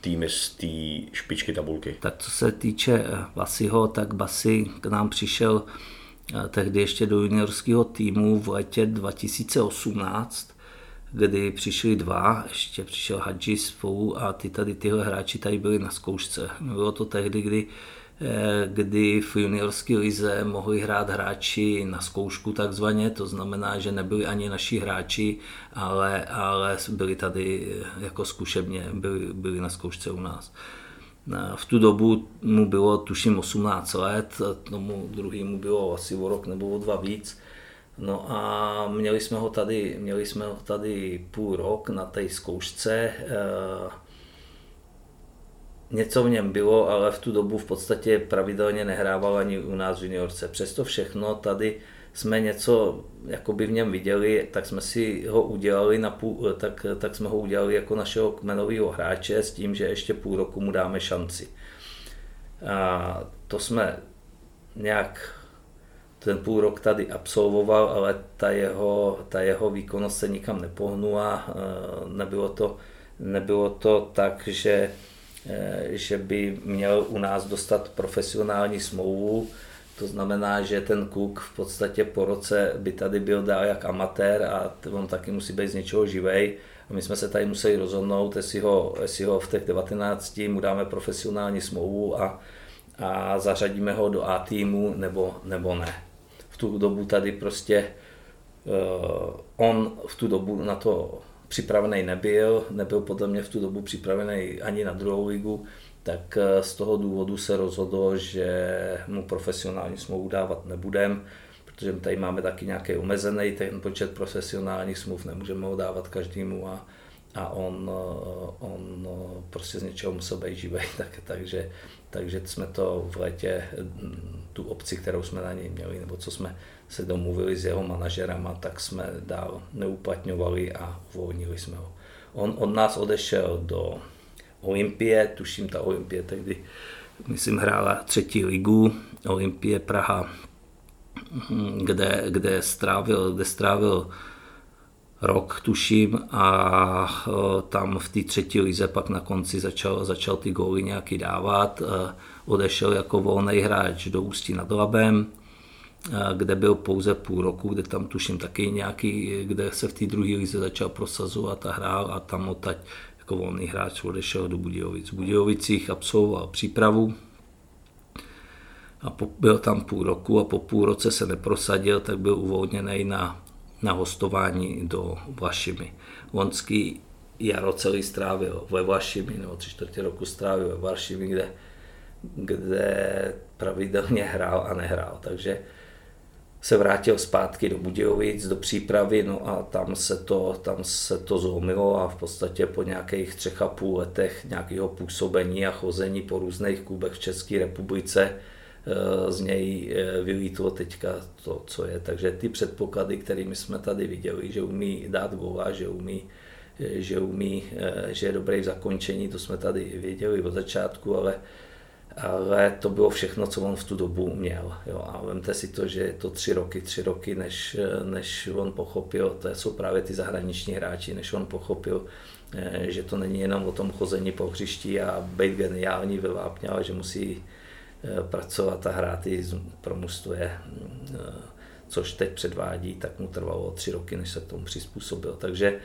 týmy z té špičky tabulky. Tak co se týče Basiho, tak Basi k nám přišel e, tehdy ještě do juniorského týmu v letě 2018 kdy přišli dva, ještě přišel Hadži spolu a ty tady tyhle hráči tady byli na zkoušce. Bylo to tehdy, kdy eh, kdy v juniorské lize mohli hrát hráči na zkoušku takzvaně, to znamená, že nebyli ani naši hráči, ale, ale byli tady eh, jako zkušebně, byli, byli na zkoušce u nás. V tu dobu mu bylo tuším 18 let, tomu druhému bylo asi o rok nebo o dva víc. No a měli jsme ho tady, měli jsme ho tady půl rok na té zkoušce. Eh, něco v něm bylo, ale v tu dobu v podstatě pravidelně nehrával ani u nás v juniorce. Přesto všechno tady jsme něco jakoby v něm viděli, tak jsme si ho udělali na půl, tak, tak jsme ho udělali jako našeho kmenového hráče s tím, že ještě půl roku mu dáme šanci. A to jsme nějak ten půl rok tady absolvoval, ale ta jeho, ta jeho výkonnost se nikam nepohnula. Eh, nebylo to, nebylo to tak, že, eh, že by měl u nás dostat profesionální smlouvu. To znamená, že ten kluk v podstatě po roce by tady byl dál jak amatér a on taky musí být z něčeho živej. A my jsme se tady museli rozhodnout, jestli ho, jestli ho v těch 19 mu dáme profesionální smlouvu a, a zařadíme ho do A týmu nebo, nebo ne v tu dobu tady prostě uh, on v tu dobu na to připravený nebyl, nebyl podle mě v tu dobu připravený ani na druhou ligu, tak uh, z toho důvodu se rozhodl, že mu profesionální smlouvu dávat nebudem, protože tady máme taky nějaký omezený ten počet profesionálních smluv, nemůžeme ho dávat každému a, a on, uh, on prostě z něčeho musel být živý, tak, takže, takže jsme to v létě tu opci, kterou jsme na něj měli, nebo co jsme se domluvili s jeho manažerama, tak jsme dál neuplatňovali a uvolnili jsme ho. On od nás odešel do Olympie, tuším ta Olympie tehdy, myslím, hrála třetí ligu, Olympie Praha, kde, kde, strávil, kde strávil rok, tuším, a tam v té třetí lize pak na konci začal, začal ty góly nějaký dávat. Odešel jako volný hráč do Ústí nad Labem, kde byl pouze půl roku, kde tam tuším taky nějaký, kde se v té druhé lize začal prosazovat a hrál a tam odtať jako volný hráč odešel do Budějovic. V Budějovicích absolvoval přípravu, a po, byl tam půl roku a po půl roce se neprosadil, tak byl uvolněný na, na hostování do Vlašimi. Lonský jaro celý strávil ve Vlašimi, nebo tři čtvrtě roku strávil ve Vlašimi, kde, kde pravidelně hrál a nehrál. Takže se vrátil zpátky do Budějovic, do přípravy, no a tam se to, tam se to zlomilo a v podstatě po nějakých třech a půl letech nějakého působení a chození po různých klubech v České republice z něj eh, vylítlo teďka to, co je. Takže ty předpoklady, kterými jsme tady viděli, že umí dát góla, že umí, eh, že umí, že je dobrý v zakončení, to jsme tady věděli od začátku, ale ale to bylo všechno, co on v tu dobu měl. Jo. A vemte si to, že je to tři roky, tři roky, než, než on pochopil, to jsou právě ty zahraniční hráči, než on pochopil, že to není jenom o tom chození po hřišti a být geniální ve vápně, ale že musí Eh, pracovat a hrát i pro mužstvo je, eh, což teď předvádí, tak mu trvalo tři roky, než se k tomu přizpůsobil. Takže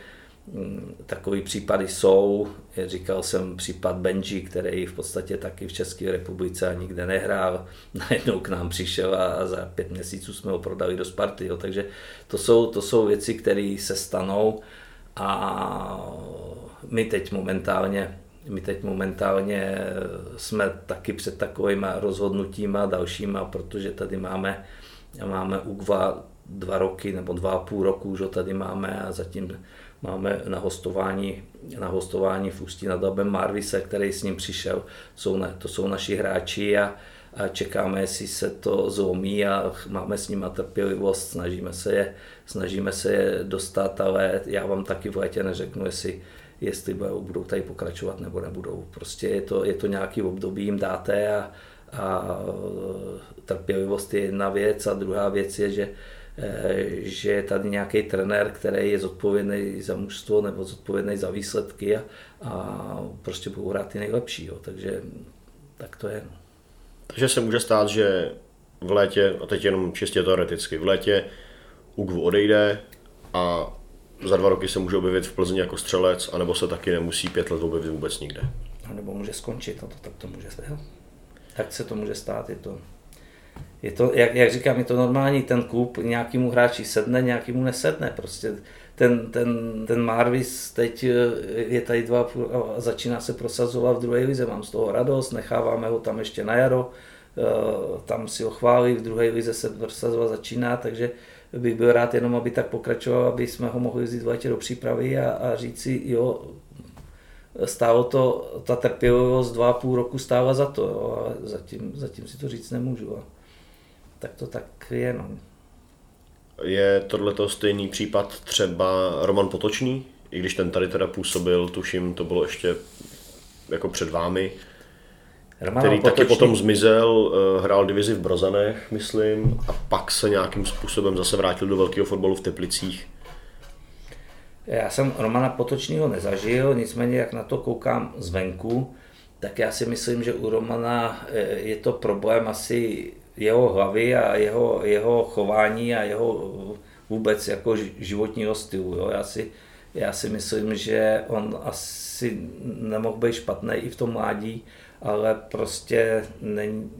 mm, takový případy jsou. Říkal jsem případ Benji, který v podstatě taky v České republice a nikde nehrál. Najednou k nám přišel a za pět měsíců jsme ho prodali do Sparty. Jo. Takže to jsou, to jsou věci, které se stanou a my teď momentálně my teď momentálně jsme taky před takovými rozhodnutíma dalšíma, protože tady máme, máme UGVA dva roky nebo dva a půl roku už ho tady máme a zatím máme na hostování, na hostování v Ústí nad Labem Marvise, který s ním přišel. Jsou na, to jsou naši hráči a, a čekáme, jestli se to zlomí a máme s nimi trpělivost, snažíme se je, snažíme se je dostat, ale já vám taky v létě neřeknu, jestli jestli budou tady pokračovat nebo nebudou. Prostě je to, je to nějaký období, jim dáte a, a trpělivost je jedna věc a druhá věc je, že eh, že je tady nějaký trenér, který je zodpovědný za mužstvo nebo zodpovědný za výsledky a, a prostě budou hrát ty nejlepší. Jo. Takže tak to je. Takže se může stát, že v létě, a teď jenom čistě teoreticky, v létě Ugvu odejde a za dva roky se může objevit v Plzni jako střelec, anebo se taky nemusí pět let objevit vůbec nikde. A nebo může skončit, no to, tak to může stát. Tak se to může stát, je to, je to jak, jak říkám, je to normální, ten klub nějakému hráči sedne, nějakému nesedne. Prostě ten, ten, ten Marvis teď eh, je tady dva a začíná se prosazovat v druhé lize, mám z toho radost, necháváme ho tam ještě na jaro, eh, tam si ho chválí, v druhé lize se prosazovat začíná, takže bych byl rád jenom, aby tak pokračoval, aby jsme ho mohli vzít v do přípravy a, a říct si, jo, stálo to, ta trpělivost dva a půl roku stála za to, jo, ale zatím, zatím si to říct nemůžu. A tak to tak je. No. Je tohleto stejný případ třeba Roman Potočný, i když ten tady teda působil, tuším, to bylo ještě jako před vámi, Romano který Potočný. taky potom zmizel, eh, hrál divizi v Brozanech, myslím, a pak se nějakým způsobem zase vrátil do velkého fotbalu v Teplicích. Já jsem Romana Potočního nezažil, nicméně jak na to koukám zvenku, tak já si myslím, že u Romana eh, je to problém asi jeho hlavy a jeho, jeho chování a jeho vůbec jako životního stylu. Jo. Já, si, já si myslím, že on asi nemohl být špatný i v tom mládí, ale prostě, není,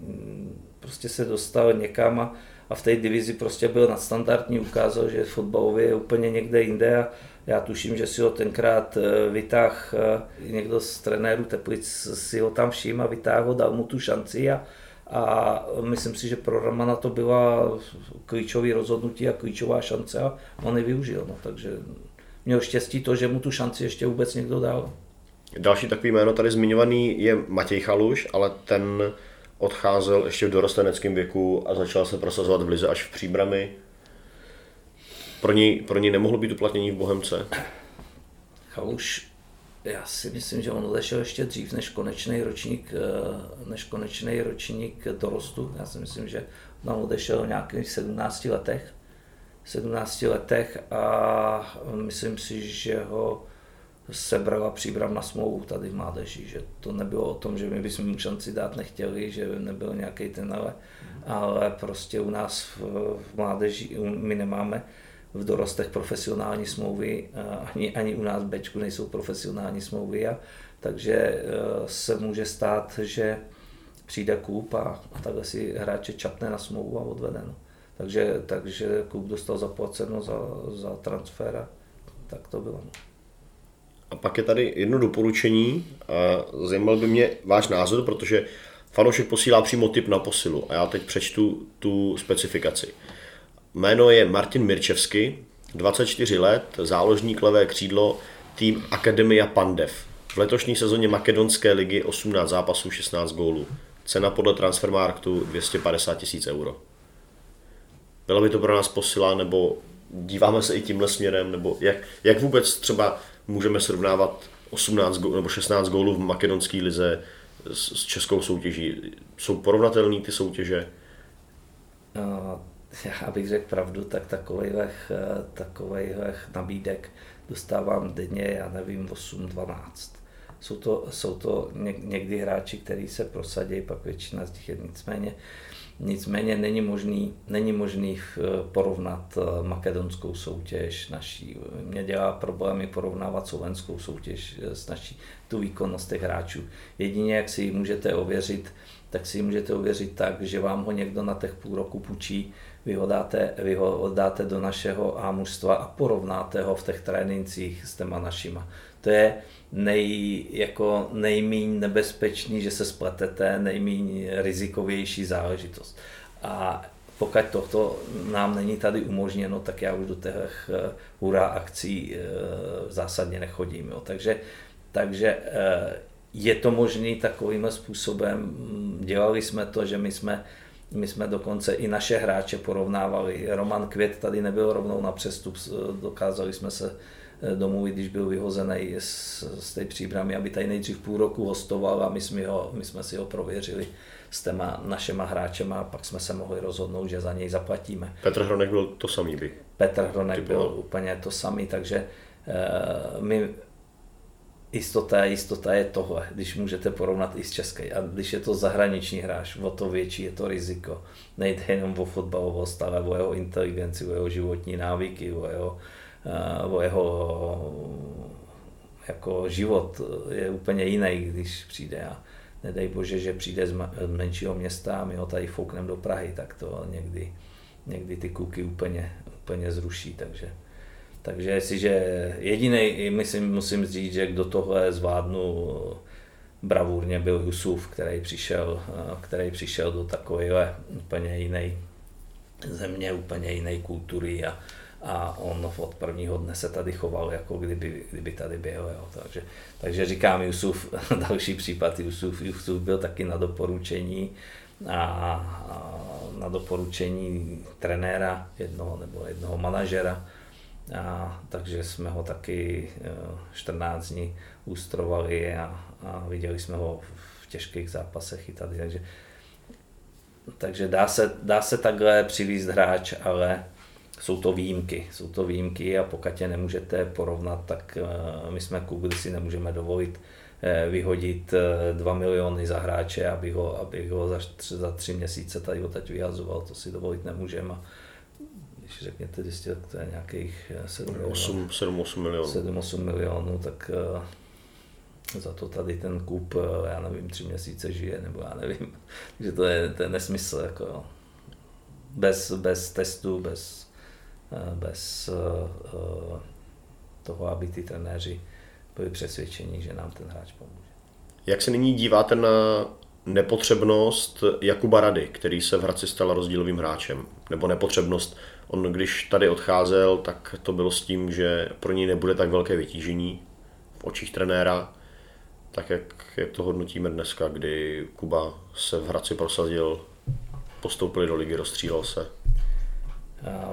prostě se dostal někam a, a v té divizi prostě byl nadstandardní, ukázal, že fotbalově je úplně někde jinde a já tuším, že si ho tenkrát eh, vytáh eh, někdo z trenérů Teplic si ho tam všim a vytáhl, dal mu tu šanci a, a myslím si, že pro Romana to byla klíčové rozhodnutí a klíčová šance a on ji využil. No, takže měl štěstí to, že mu tu šanci ještě vůbec někdo dal. Další takový jméno tady zmiňovaný je Matěj Chaluš, ale ten odcházel ještě v dorosteneckém věku a začal se prosazovat v Lize až v příbrami. Pro něj, pro něj nemohlo být uplatnění v Bohemce? Chaluš, já si myslím, že on odešel ještě dřív než konečný ročník, eh, než konečný ročník dorostu. Já si myslím, že on odešel v nějakých 17 letech. 17 letech a myslím si, že ho sebrala příbram na smlouvu tady v mládeži, že to nebylo o tom, že my bychom mu šanci dát nechtěli, že nebyl nějaký ten ale, ale prostě u nás v, v mládeži my nemáme v dorostech profesionální smlouvy, ani, ani u nás v Bčku nejsou profesionální smlouvy, a, takže e, se může stát, že přijde klub a, a takhle si hráče čapne na smlouvu a odvede. No. Takže, takže klub dostal zaplaceno za, za transfer a tak to bylo. No. A pak je tady jedno doporučení. Zajímal by mě váš názor, protože fanoušek posílá přímo tip na posilu a já teď přečtu tu specifikaci. Jméno je Martin Mirčevsky, 24 let, záložník levé křídlo, tým Akademia Pandev. V letošní sezóně Makedonské ligy 18 zápasů, 16 gólů. Cena podle Transfermarktu 250 tisíc euro. Bylo by to pro nás posila, nebo díváme se i tímhle směrem, nebo jak, jak vůbec třeba můžeme srovnávat 18 nebo 16 gólů v makedonské lize s, s českou soutěží. Jsou porovnatelné ty soutěže? No, já bych řekl pravdu, tak takových, takových nabídek dostávám denně, já nevím, 8-12. Jsou to, jsou to někdy hráči, kteří se prosadí, pak většina z nich je nicméně Nicméně není možný, není možný eh, porovnat eh, makedonskou soutěž naší. Mě dělá problémy porovnávat slovenskou soutěž eh, s naší, tu výkonnost těch hráčů. Jedině, jak si ji můžete ověřit, tak si ji můžete ověřit tak, že vám ho někdo na těch půl roku půjčí, vy ho dáte, vy ho dáte do našeho A mužstva a porovnáte ho v těch trénincích s těma našima. To je nej, jako nejméně nebezpečný, že se spletete, nejméně rizikovější záležitost. A pokud tohoto nám není tady umožněno, tak já už do těch uh, hurá akcí uh, zásadně nechodím. Jo. Takže, takže uh, je to možné takovým způsobem. Dělali jsme to, že my jsme my jsme dokonce i naše hráče porovnávali. Roman Květ tady nebyl rovnou na přestup, dokázali jsme se Eh, domluvit, když byl vyhozený z, z té příbramy, aby tady nejdřív půl roku hostoval a my jsme, ho, my jsme si ho prověřili s těma našima hráčema a pak jsme se mohli rozhodnout, že za něj zaplatíme. Petr Hronek byl to samý by. Petr Hronek byl úplně to samý, takže uh, my jistota, jistota je tohle, když můžete porovnat i s české. A když je to zahraniční hráč, o to větší je to riziko. Nejde jenom o fotbalovost, ale o jeho inteligenci, o jeho životní návyky, o jeho Eh, o jeho jako život je úplně jiný, když přijde a nedej bože, že přijde z menšího města a my ho tady foukneme do Prahy, tak to někdy, někdy ty kuky úplně, úplně zruší, takže takže jestliže jediný, myslím, musím říct, že kdo tohle zvládnu bravurně byl Jusuf, který přišel, eh, který přišel do takové úplně jiné země, úplně jiné kultury a, a on od prvního dne se tady choval, jako kdyby, kdyby tady byl. Jo. Takže, takže říkám Jusuf, další případ Jusuf, Jusuf byl taky na doporučení a, a na doporučení trenéra jednoho nebo jednoho manažera. A, takže jsme ho taky 14 dní ústrovali a, a viděli jsme ho v těžkých zápasech i tady. Takže, takže dá, se, dá se takhle přivízt hráč, ale jsou to výjimky. Jsou to výjimky a pokud je nemůžete porovnat, tak eh, my jsme klub, kdy si nemůžeme dovolit eh, vyhodit 2 eh, miliony za hráče, aby ho, aby ho za, tři, za tři měsíce tady teď vyhazoval, to si dovolit nemůžeme. Když řekněte, že to je nějakých 7-8 milionů. 7-8 milionů, tak za to tady ten kup, já nevím, tři měsíce žije, nebo já nevím. Takže to je, to je nesmysl. Jako, jo. Bez, bez testu, bez bez eh, toho, aby ty trenéři byli přesvědčeni, že nám ten hráč pomůže. Jak se nyní díváte na nepotřebnost Jakuba Rady, který se v Hradci stal rozdílovým hráčem? Nebo nepotřebnost, on když tady odcházel, tak to bylo s tím, že pro něj nebude tak velké vytížení v očích trenéra. Tak jak, jak to hodnotíme dneska, kdy Kuba se v Hradci prosadil, postoupili do ligy, rozstřílel se?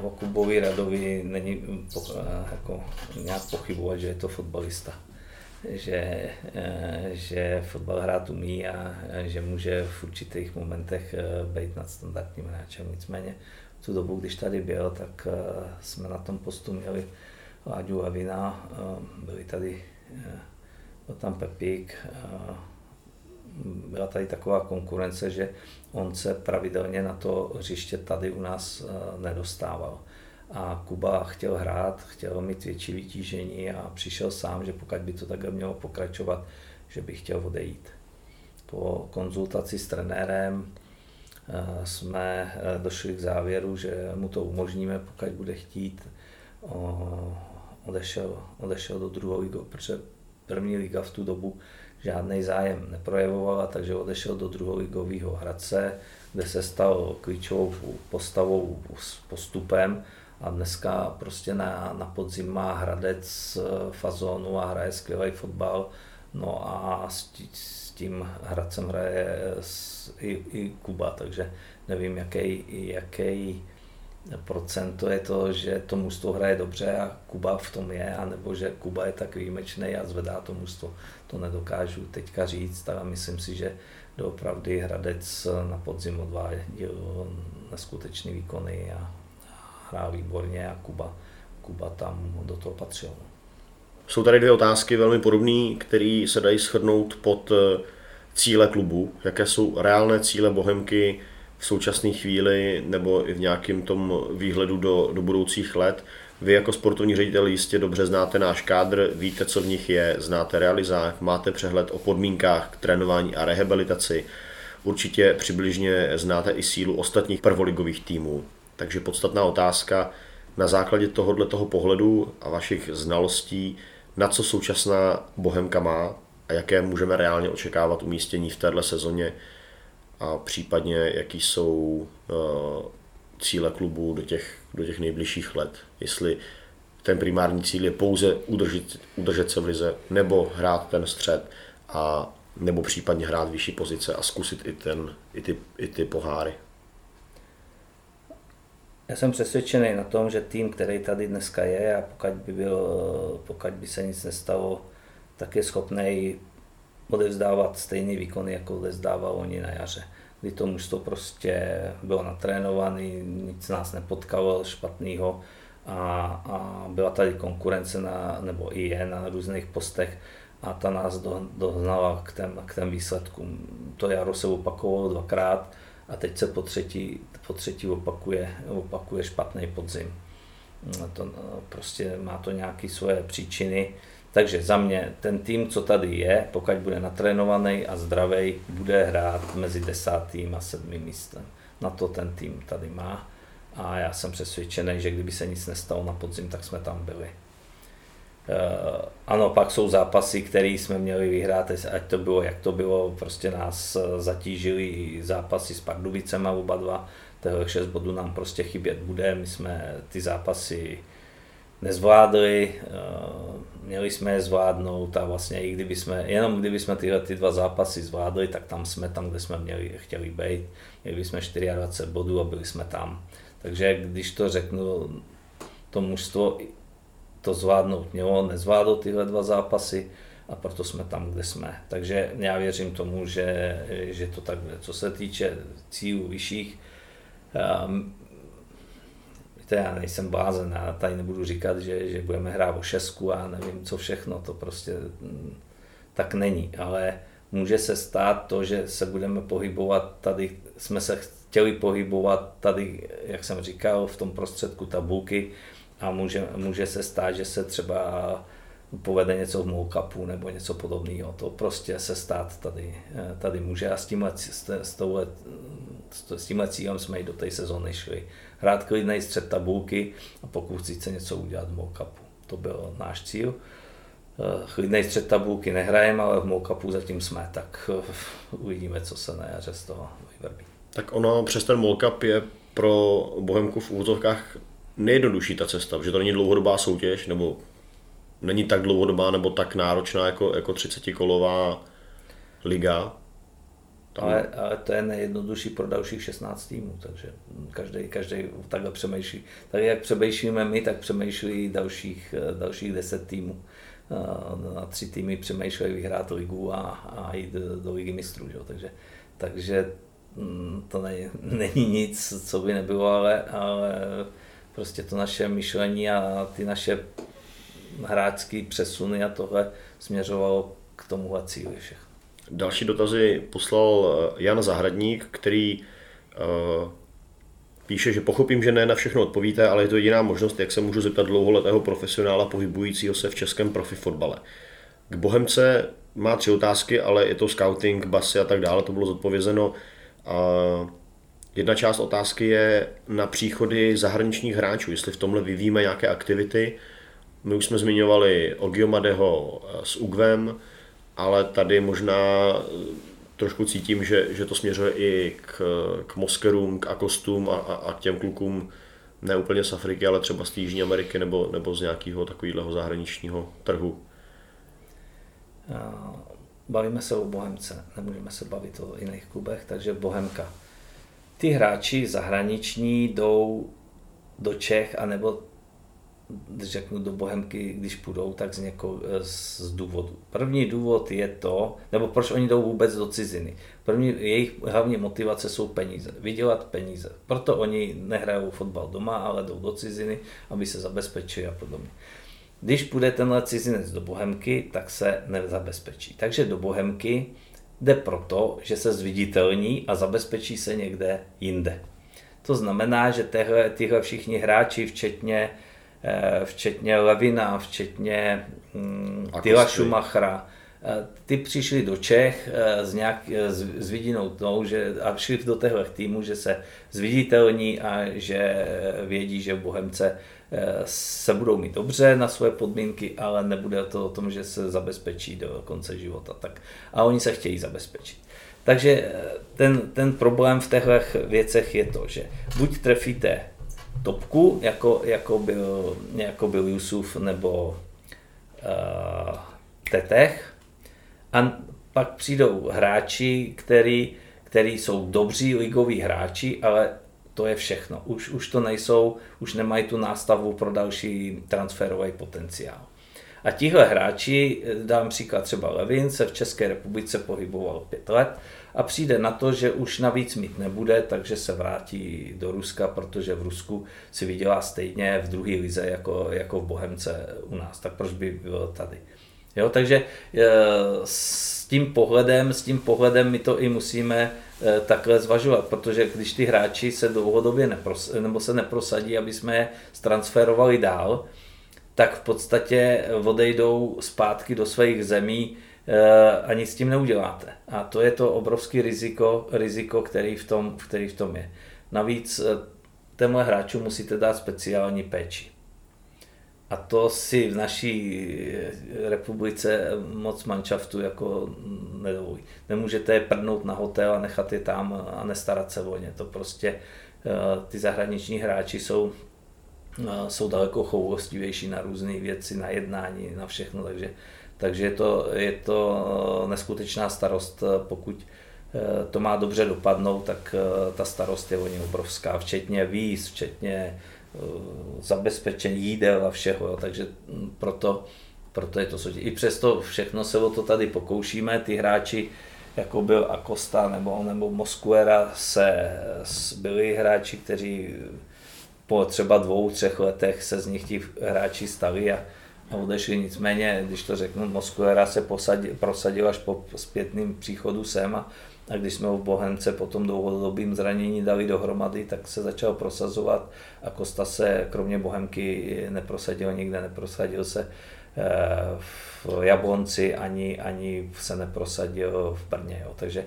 O Kubovi Radovi není jako nějak pochybovat, že je to fotbalista. Že, e, že fotbal hrát umí a že může v určitých momentech být nadstandardním hráčem. Nicméně tu dobu, když tady byl, tak jsme na tom postu měli Láďu a Vina, byli tady, byl tam Pepík, byla tady taková konkurence, že on se pravidelně na to hřiště tady u nás nedostával a Kuba chtěl hrát, chtěl mít větší vytížení a přišel sám, že pokud by to takhle mělo pokračovat, že by chtěl odejít. Po konzultaci s trenérem eh, jsme eh, došli k závěru, že mu to umožníme, pokud bude chtít. Odešel, odešel do druhé ligy, protože první liga v tu dobu žádný zájem neprojevovala, takže odešel do druholigového Hradce, kde se stal klíčovou postavou s postupem a dneska prostě na, na podzim má Hradec eh, fazónu a hraje skvělý fotbal. No a s, s tím Hradcem hraje s, i, i Kuba, takže nevím, jaký, jaký procento je to, že to mužstvo hraje dobře a Kuba v tom je, anebo že Kuba je tak výjimečný a zvedá to mužstvo. To nedokážu teďka říct, ale myslím si, že doopravdy Hradec na podzim odváděl neskutečný výkony a hrál výborně a Kuba, Kuba tam do toho patřil. Jsou tady dvě otázky velmi podobné, které se dají shrnout pod eh, cíle klubu. Jaké jsou reálné cíle Bohemky v současné chvíli nebo i v nějakém tom výhledu do, do budoucích let. Vy jako sportovní ředitel jistě dobře znáte náš kádr, víte, co v nich je, znáte realizák, máte přehled o podmínkách k trénování a rehabilitaci. Určitě přibližně znáte i sílu ostatních prvoligových týmů. Takže podstatná otázka na základě tohohle toho pohledu a vašich znalostí, na co současná Bohemka má a jaké můžeme reálně očekávat umístění v téhle sezóně a případně jaký jsou uh, cíle klubu do těch, do těch nejbližších let. Jestli ten primární cíl je pouze udržet, udržet se v lize, nebo hrát ten střed a nebo případně hrát vyšší pozice a zkusit i, ten, i, ty, i ty poháry. Já jsem přesvědčený na tom, že tým, který tady dneska je a pokud by, byl, pokud by se nic nestalo, tak je schopný odevzdávat stejný výkony, jako odevzdával oni na jaře. Kdy to mužstvo prostě bylo natrénovaný, nic nás nepotkalo špatného a, a byla tady konkurence na, nebo i je na různých postech a ta nás do, dohnala k těm, k těm výsledkům. To jaro se opakovalo dvakrát a teď se po třetí, po třetí opakuje, opakuje špatný podzim. To prostě má to nějaké svoje příčiny. Takže za mě ten tým, co tady je, pokud bude natrénovaný a zdravý, bude hrát mezi desátým a sedmým místem. Na to ten tým tady má. A já jsem přesvědčený, že kdyby se nic nestalo na podzim, tak jsme tam byli. Eh, ano, pak jsou zápasy, které jsme měli vyhrát, ať to bylo, jak to bylo, prostě nás eh, zatížili zápasy s Pardubicema oba dva, těch 6 bodů nám prostě chybět bude, my jsme ty zápasy nezvládli, eh, měli jsme je zvládnout a vlastně i kdyby jsme, jenom kdyby jsme tyhle ty dva zápasy zvládli, tak tam jsme tam, kde jsme měli, chtěli být. Měli jsme 24 bodů a byli jsme tam. Takže když to řeknu, to mužstvo to zvládnout mělo, nezvládlo tyhle dva zápasy a proto jsme tam, kde jsme. Takže já věřím tomu, že, že to tak bude. Co se týče cílů vyšších, um, víte, já nejsem blázen, já tady nebudu říkat, že, že budeme hrát o šestku a nevím co všechno, to prostě mm, tak není, ale může se stát to, že se budeme pohybovat tady, jsme se chtěli pohybovat tady, jak jsem říkal, v tom prostředku tabulky, a může, může se stát, že se třeba povede něco v mockupu nebo něco podobného. To prostě se stát tady, tady může a s tímhle, s, s, s tímhle cílem jsme i do té sezóny šli. Hrát klidný střed tabulky a pokusit se něco udělat v mockupu. To byl náš cíl. Klidný střed tabulky nehrajeme, ale v mockupu zatím jsme, tak uvidíme, co se na jaře z toho vyvrbí. Tak ono přes ten mockup je pro Bohemku v úzovkách nejjednodušší ta cesta, že to není dlouhodobá soutěž, nebo není tak dlouhodobá nebo tak náročná jako, jako 30-kolová liga. Ale, ale, to je nejjednodušší pro dalších 16 týmů, takže každý, každý takhle přemýšlí. Tak jak přemýšlíme my, tak přemýšlí dalších, dalších 10 týmů. Na tři týmy přemýšlejí vyhrát ligu a, a jít do, do ligy mistrů. Že? Takže, takže mm, to není, není nic, co by nebylo, ale, ale prostě to naše myšlení a ty naše hráčské přesuny a tohle směřovalo k tomuhle cíli všech. Další dotazy poslal eh, Jan Zahradník, který uh, píše, že pochopím, že ne na všechno odpovíte, ale je to jediná možnost, jak se můžu zeptat dlouholetého profesionála pohybujícího se v českém profi fotbale. K Bohemce má tři otázky, ale je to scouting, basy a tak dále, to bylo zodpovězeno. Jedna část otázky je na příchody zahraničních hráčů, jestli v tomhle vyvíjíme nějaké aktivity. My už jsme zmiňovali Ogiomadeho s Ugvem, ale tady možná trošku cítím, že, že to směřuje i k, k Moskerům, k Akostům a, a, a k těm klukům ne úplně z Afriky, ale třeba z Jižní Ameriky nebo, nebo z nějakého takového zahraničního trhu. Bavíme se o Bohemce, nemůžeme se bavit o jiných klubech, takže Bohemka. Ty hráči zahraniční jdou do Čech, anebo řeknu do Bohemky, když půjdou, tak z, něko, z důvodu. První důvod je to, nebo proč oni jdou vůbec do ciziny. První, jejich hlavní motivace jsou peníze, vydělat peníze. Proto oni nehrajou fotbal doma, ale jdou do ciziny, aby se zabezpečili a podobně. Když půjde tenhle cizinec do Bohemky, tak se nezabezpečí. Takže do Bohemky jde proto, že se zviditelní a zabezpečí se někde jinde. To znamená, že tehle, tyhle všichni hráči, včetně včetně Levina, včetně mm, Tyla Schumachera, eh, ty přišli do Čech eh, s, nějak, s, s vidinou tou, že, a šli do téhle týmu, že se zviditelní a že vědí, že v Bohemce se budou mít dobře na své podmínky, ale nebude to o tom, že se zabezpečí do konce života. Tak, a oni se chtějí zabezpečit. Takže ten, ten problém v těchto věcech je to, že buď trefíte topku, jako, jako, byl, jako byl Yusuf nebo uh, Tetech. A pak přijdou hráči, který, který jsou dobří ligoví hráči, ale to je všechno. Už, už to nejsou, už nemají tu nástavu pro další transferový potenciál. A tihle hráči, dám příklad třeba Levin, se v České republice pohyboval pět let a přijde na to, že už navíc mít nebude, takže se vrátí do Ruska, protože v Rusku si vydělá stejně v druhé lize jako, jako v Bohemce u nás. Tak proč by byl tady? Jo, takže e, s tím pohledem, s tím pohledem my to i musíme e, takhle zvažovat, protože když ty hráči se dlouhodobě nepros, nebo se neprosadí, aby jsme je transferovali dál, tak v podstatě odejdou zpátky do svých zemí eh, a nic s tím neuděláte. A to je to obrovské riziko, riziko který, v tom, který v tom je. Navíc eh, tému hráču musíte dát speciální péči. A to si v naší eh, republice moc manšaftu jako nedovolí. Nemůžete je prdnout na hotel a nechat je tam a nestarat se o ně. To prostě ty zahraniční hráči jsou jsou daleko choulostivější na různé věci, na jednání, na všechno, takže, takže je, to, je to neskutečná starost, pokud eh, to má dobře dopadnout, tak eh, ta starost je o ně obrovská, včetně víz, včetně eh, zabezpečení jídel a všeho, jo. takže hm, proto, proto je to složité. I přesto všechno se o to tady pokoušíme, ty hráči, jako byl Acosta nebo, nebo Mosquera, se, byli hráči, kteří po třeba dvou, třech letech se z nich ti hráči stali a odešli. Nicméně, když to řeknu, Moskuera se posadil, prosadil až po zpětným příchodu sem a, a když jsme ho v Bohemce po tom dlouhodobým zranění dali dohromady, tak se začal prosazovat a Kosta se kromě Bohemky neprosadil nikde, neprosadil se eh, v Jablonci ani, ani se neprosadil v Brně. Jo. Takže,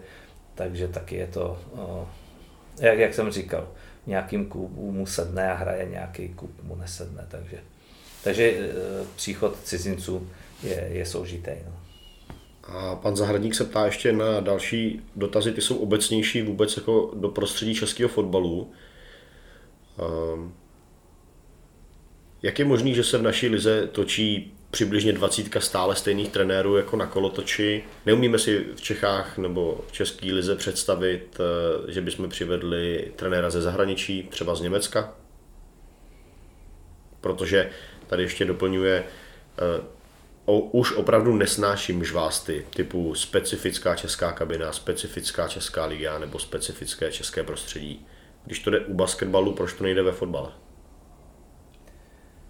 takže taky je to, jak, jak jsem říkal, nějakým klubům mu sedne a hraje nějaký klub mu nesedne. Takže, takže e, příchod cizinců je, je složitý. No. A pan Zahradník se ptá ještě na další dotazy, ty jsou obecnější vůbec jako do prostředí českého fotbalu. Um, jak je možný, že se v naší lize točí přibližně 20 stále stejných trenérů jako na kolotoči. Neumíme si v Čechách nebo v České lize představit, eh, že bychom přivedli trenéra ze zahraničí, třeba z Německa. Protože tady ještě doplňuje, eh, o, už opravdu nesnáším žvásty typu specifická česká kabina, specifická česká liga nebo specifické české prostředí. Když to jde u basketbalu, proč to nejde ve fotbale?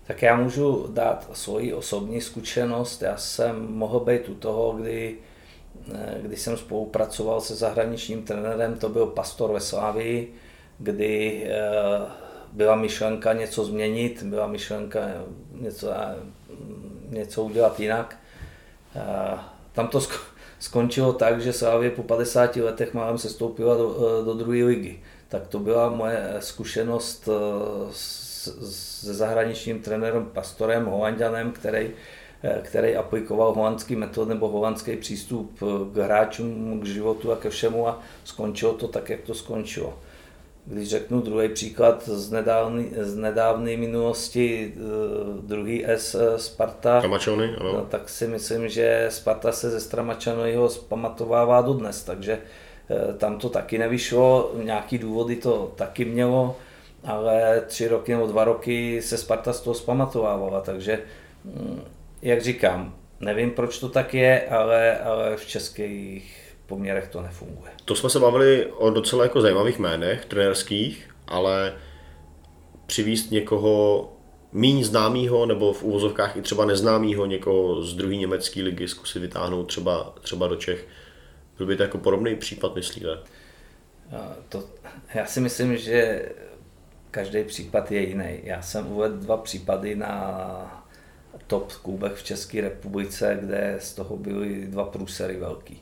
Tak já můžu dát svoji osobní zkušenost. Já jsem mohl být u toho, kdy, eh, kdy jsem spolupracoval se zahraničním trenérem, to byl Pastor ve Slávii, kdy eh, byla myšlenka něco změnit, byla myšlenka něco, něco udělat jinak. Tam to skončilo tak, že Slávě po 50 letech málem se stoupila do, do druhé ligy. Tak to byla moje zkušenost se zahraničním trenérem Pastorem, holanděnem, který, který aplikoval holandský metod nebo holandský přístup k hráčům, k životu a ke všemu a skončilo to tak, jak to skončilo. Když řeknu druhý příklad z nedávné, z nedávné minulosti, eh, druhý S eh, Sparta, Stramačony, ano. No, tak si myslím, že Sparta se ze Stramačanyho zpamatovává dodnes, takže eh, tam to taky nevyšlo, nějaký důvody to taky mělo, ale tři roky nebo dva roky se Sparta z toho zpamatovávala, takže hm, jak říkám, nevím, proč to tak je, ale, ale v českých poměrech to nefunguje. To jsme se bavili o docela jako zajímavých jménech trenérských, ale přivíst někoho méně známého nebo v úvozovkách i třeba neznámého někoho z druhé německé ligy zkusit vytáhnout třeba, třeba do Čech. Byl by to jako podobný případ, myslíte? To, já si myslím, že každý případ je jiný. Já jsem uvedl dva případy na top klubech v České republice, kde z toho byly dva průsery velký.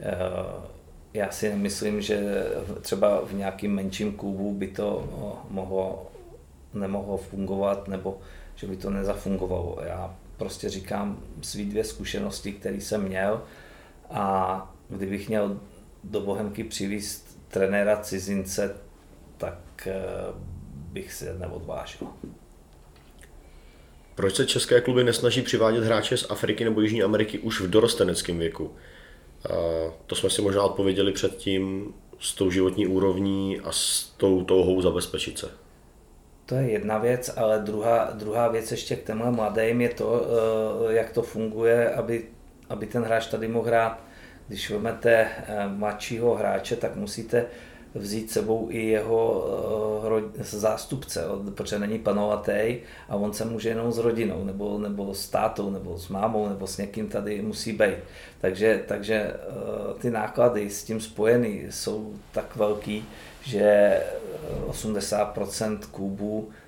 Eh, já si myslím, že třeba v nějakým menším klubu by to mohlo, nemohlo fungovat nebo že by to nezafungovalo. Já prostě říkám svý dvě zkušenosti, které jsem měl a kdybych měl do Bohemky přivízt trenéra cizince, tak eh, bych si neodvážil. Proč se české kluby nesnaží přivádět hráče z Afriky nebo Jižní Ameriky už v dorosteneckém věku? To jsme si možná odpověděli předtím s tou životní úrovní a s tou touhou zabezpečit se. To je jedna věc, ale druhá, druhá věc ještě k témhle mladým je to, eh, jak to funguje, aby, aby ten hráč tady mohl hrát. Když vezmete eh, mladšího hráče, tak musíte vzít sebou i jeho uh, zástupce, protože není panovatý a on se může jenom s rodinou, nebo, nebo s tátou, nebo s mámou, nebo s někým tady musí být. Takže, takže uh, ty náklady s tím spojený jsou tak velký, že 80% klubů Eh,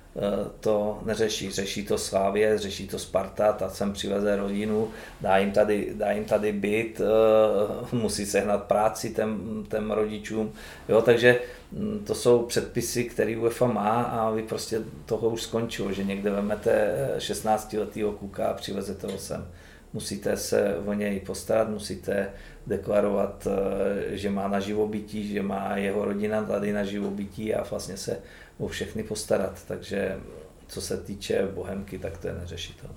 to neřeší. Řeší to Slávě, řeší to Sparta, ta sem přiveze rodinu, dá jim tady, dá jim tady byt, eh, musí sehnat práci těm, těm rodičům. Jo, takže hm, to jsou předpisy, které UEFA má a vy prostě toho už skončilo, že někde vemete 16-letého kuka a přivezete ho sem. Musíte se o něj postarat, musíte deklarovat, eh, že má na živobytí, že má jeho rodina tady na živobytí a vlastně se o všechny postarat. Takže co se týče Bohemky, tak to je neřešitelné.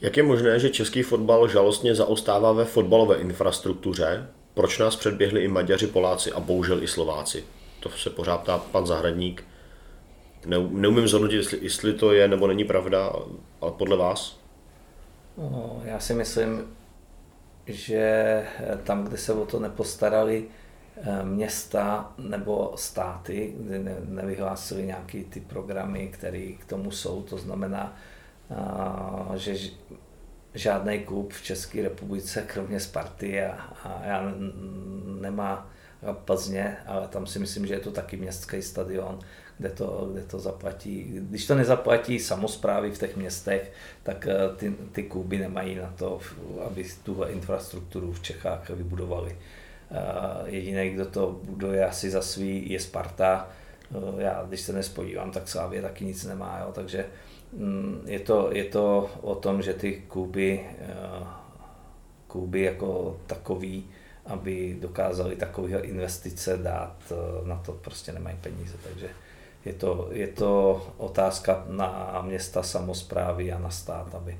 Jak je možné, že český fotbal žalostně zaostává ve fotbalové infrastruktuře? Proč nás předběhli i Maďaři, Poláci a bohužel i Slováci? To se pořád ptá pan Zahradník. Neumím zhodnotit, jestli, jestli to je nebo není pravda, ale podle vás? No, já si myslím, že tam, kde se o to nepostarali, města nebo státy, kdy nevyhlásili nějaké ty programy, které k tomu jsou. To znamená, eh, že žádný klub v České republice, kromě Sparty a, a já nemá Plzně, ale tam si myslím, že je to taky městský stadion, kde to, kde to zaplatí. Když to nezaplatí samozprávy v těch městech, tak eh, ty, ty kluby nemají na to, aby tuhle infrastrukturu v Čechách vybudovali. Jediný, kdo to buduje asi za svý, je Sparta. Eh, já, když se nespodívám, tak Slávě taky nic nemá. Jo? Takže mm, je to, je to o tom, že ty kluby, eh, kluby jako takový, aby dokázali takové investice dát, eh, na to prostě nemají peníze. Takže je to, je to otázka na města samozprávy a na stát, aby,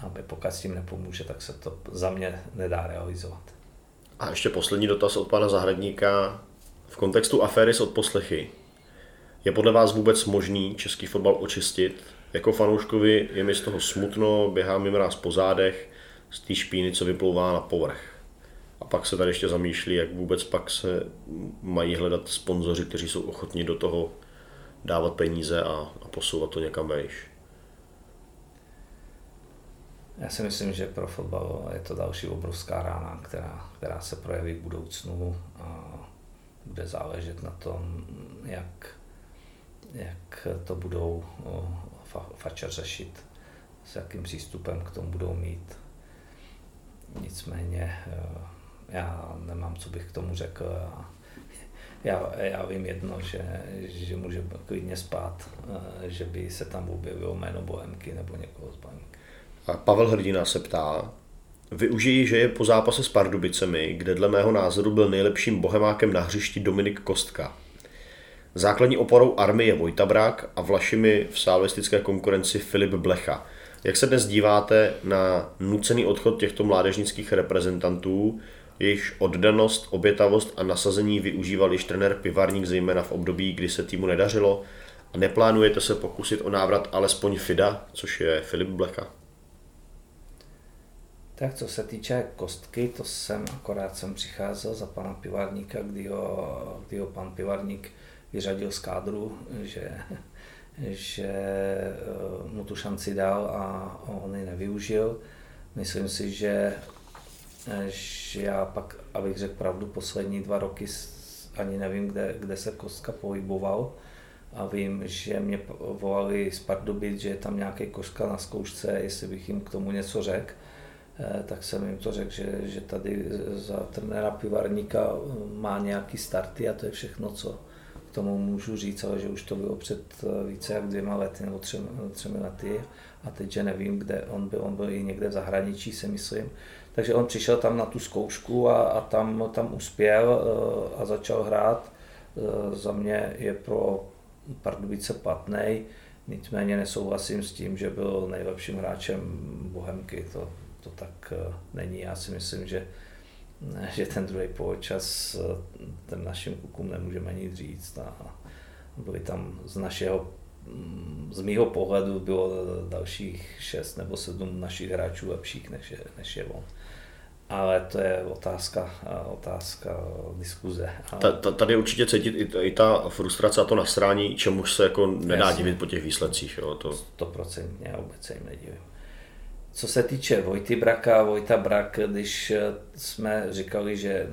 aby pokud s tím nepomůže, tak se to za mě nedá realizovat. A ještě poslední dotaz od pana Zahradníka. V kontextu aféry s odposlechy, je podle vás vůbec možný český fotbal očistit Jako fanouškovi je mi z toho smutno, běhá mi mráz po zádech, z té špíny, co vyplouvá na povrch. A pak se tady ještě zamýšlí, jak vůbec pak se mají hledat sponzoři, kteří jsou ochotní do toho dávat peníze a, a posouvat to někam vejš. Já si myslím, že pro fotbal je to další obrovská rána, která, která se projeví v budoucnu a bude záležet na tom, jak, jak to budou fačer řešit, s jakým přístupem k tomu budou mít. Nicméně e, já nemám, co bych k tomu řekl. Já, já vím jedno, že, že může klidně spát, e, že by se tam objevilo jméno Bohemky nebo někoho z banky. A Pavel Hrdina se ptá, využijí, že je po zápase s Pardubicemi, kde dle mého názoru byl nejlepším bohemákem na hřišti Dominik Kostka. Základní oporou army je Vojta Brák a Vlašimi v salvistické konkurenci Filip Blecha. Jak se dnes díváte na nucený odchod těchto mládežnických reprezentantů, jejichž oddanost, obětavost a nasazení využíval již trenér Pivarník zejména v období, kdy se týmu nedařilo? A neplánujete se pokusit o návrat alespoň Fida, což je Filip Blecha? Tak co se týče kostky, to jsem akorát jsem přicházel za pana Pivarníka, kdy ho, kdy ho pan Pivarník vyřadil z kádru, že, že eh, mu tu šanci dal a on ji nevyužil. Myslím si, že, že já pak, abych řekl pravdu, poslední dva roky ani nevím, kde, kde se Kostka pohyboval a vím, že mě volali z Pardubic, že je tam nějaký Kostka na zkoušce, jestli bych jim k tomu něco řekl tak jsem jim to řekl, že, že tady za trenéra Pivarníka má nějaký starty a to je všechno, co k tomu můžu říct, ale že už to bylo před eh, více jak dvěma lety nebo třemi, třemi lety a teď, že nevím, kde on byl, on byl i někde v zahraničí, si myslím. Takže on přišel tam na tu zkoušku a, a tam, tam uspěl eh, a začal hrát. Za mě je pro Pardubice platnej, nicméně nesouhlasím s tím, že byl nejlepším hráčem Bohemky. To, to tak eh, není. Já si myslím, že, že ten druhý poločas eh, ten našim klukům nemůžeme nic říct. A byli tam z našeho mm, z mýho pohledu bylo dalších šest nebo sedm našich hráčů lepších než je, než je on. Ale to je otázka, otázka diskuze. Tady určitě cítit i, i ta frustrace a to nasrání, čemuž se jako nedá Jasně. divit po těch výsledcích. Jo, to... 100% vůbec se jim nedivím. Co se týče Vojty Braka, Vojta Brak, když eh, jsme říkali, že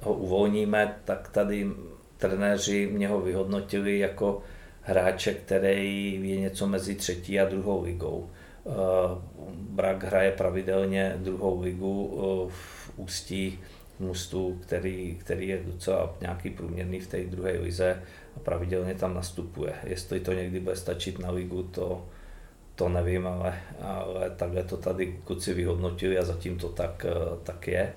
ho uvolníme, tak tady trenéři mě ho vyhodnotili jako hráče, který je něco mezi třetí a druhou ligou. Eh, Brak hraje pravidelně druhou ligu eh, v Ústí v Mustu, který, který je docela nějaký průměrný v té druhé lize a pravidelně tam nastupuje. Jestli to někdy bude stačit na ligu, to, to nevím, ale, ale takhle to tady kluci vyhodnotili a zatím to tak, eh, tak je.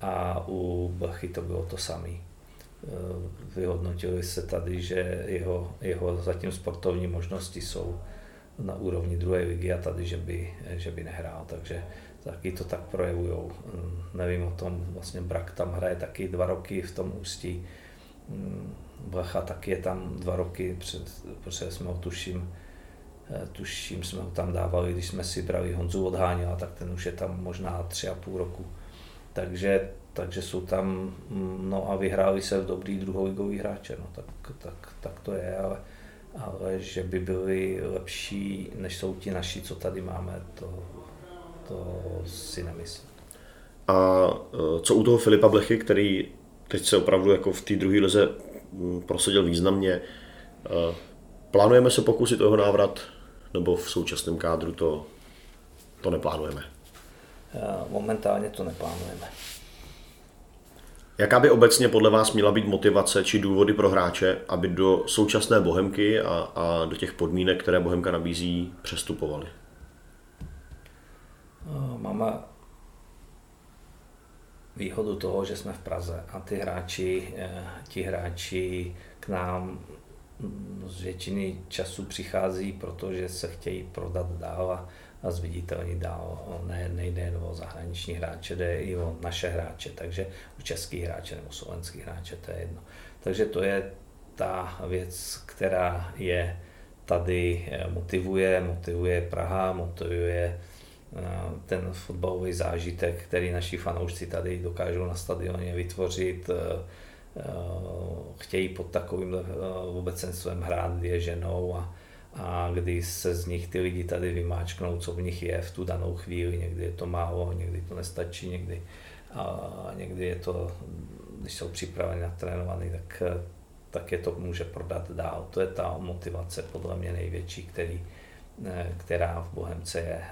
A u Blachy to bylo to samé. Eh, vyhodnotili se tady, že jeho, jeho zatím sportovní možnosti jsou na úrovni druhé ligy a tady, že by, že by nehrál, takže taky to tak projevují. Mm, nevím o tom, vlastně Brak tam hraje taky dva roky v tom ústí. Mm, Blacha taky je tam dva roky, před, protože jsme ho tuším, tuším, jsme ho tam dávali, když jsme si brali Honzu odháněla, tak ten už je tam možná tři a půl roku. Takže, takže jsou tam, mm, no a vyhráli se v dobrý druholigový hráče, no tak, tak, tak to je, ale, ale že by byli lepší, než jsou ti naši, co tady máme, to, to si nemyslím. A eh, co u toho Filipa Blechy, který teď se opravdu jako v té druhé lize mm, prosadil významně, eh, plánujeme se pokusit o jeho návrat nebo v současném kádru to, to neplánujeme? Momentálně to neplánujeme. Jaká by obecně podle vás měla být motivace či důvody pro hráče, aby do současné Bohemky a, a do těch podmínek, které Bohemka nabízí, přestupovali? Máme výhodu toho, že jsme v Praze a ty hráči, eh, ti hráči k nám z většiny času přichází, protože se chtějí prodat dál a, zviditelnit dál. Ne, nejde jen o zahraniční hráče, jde i o naše hráče, takže o český hráče nebo slovenský hráče, to je jedno. Takže to je ta věc, která je tady motivuje, motivuje Praha, motivuje ten fotbalový zážitek, který naši fanoušci tady dokážou na stadioně vytvořit. Chtějí pod takovým obecenstvem hrát, je ženou a, a kdy se z nich ty lidi tady vymáčknou, co v nich je v tu danou chvíli. Někdy je to málo, někdy to nestačí, někdy, a někdy je to, když jsou připraveni na trénovaný, tak, tak je to může prodat dál. To je ta motivace podle mě největší, který, která v Bohemce je.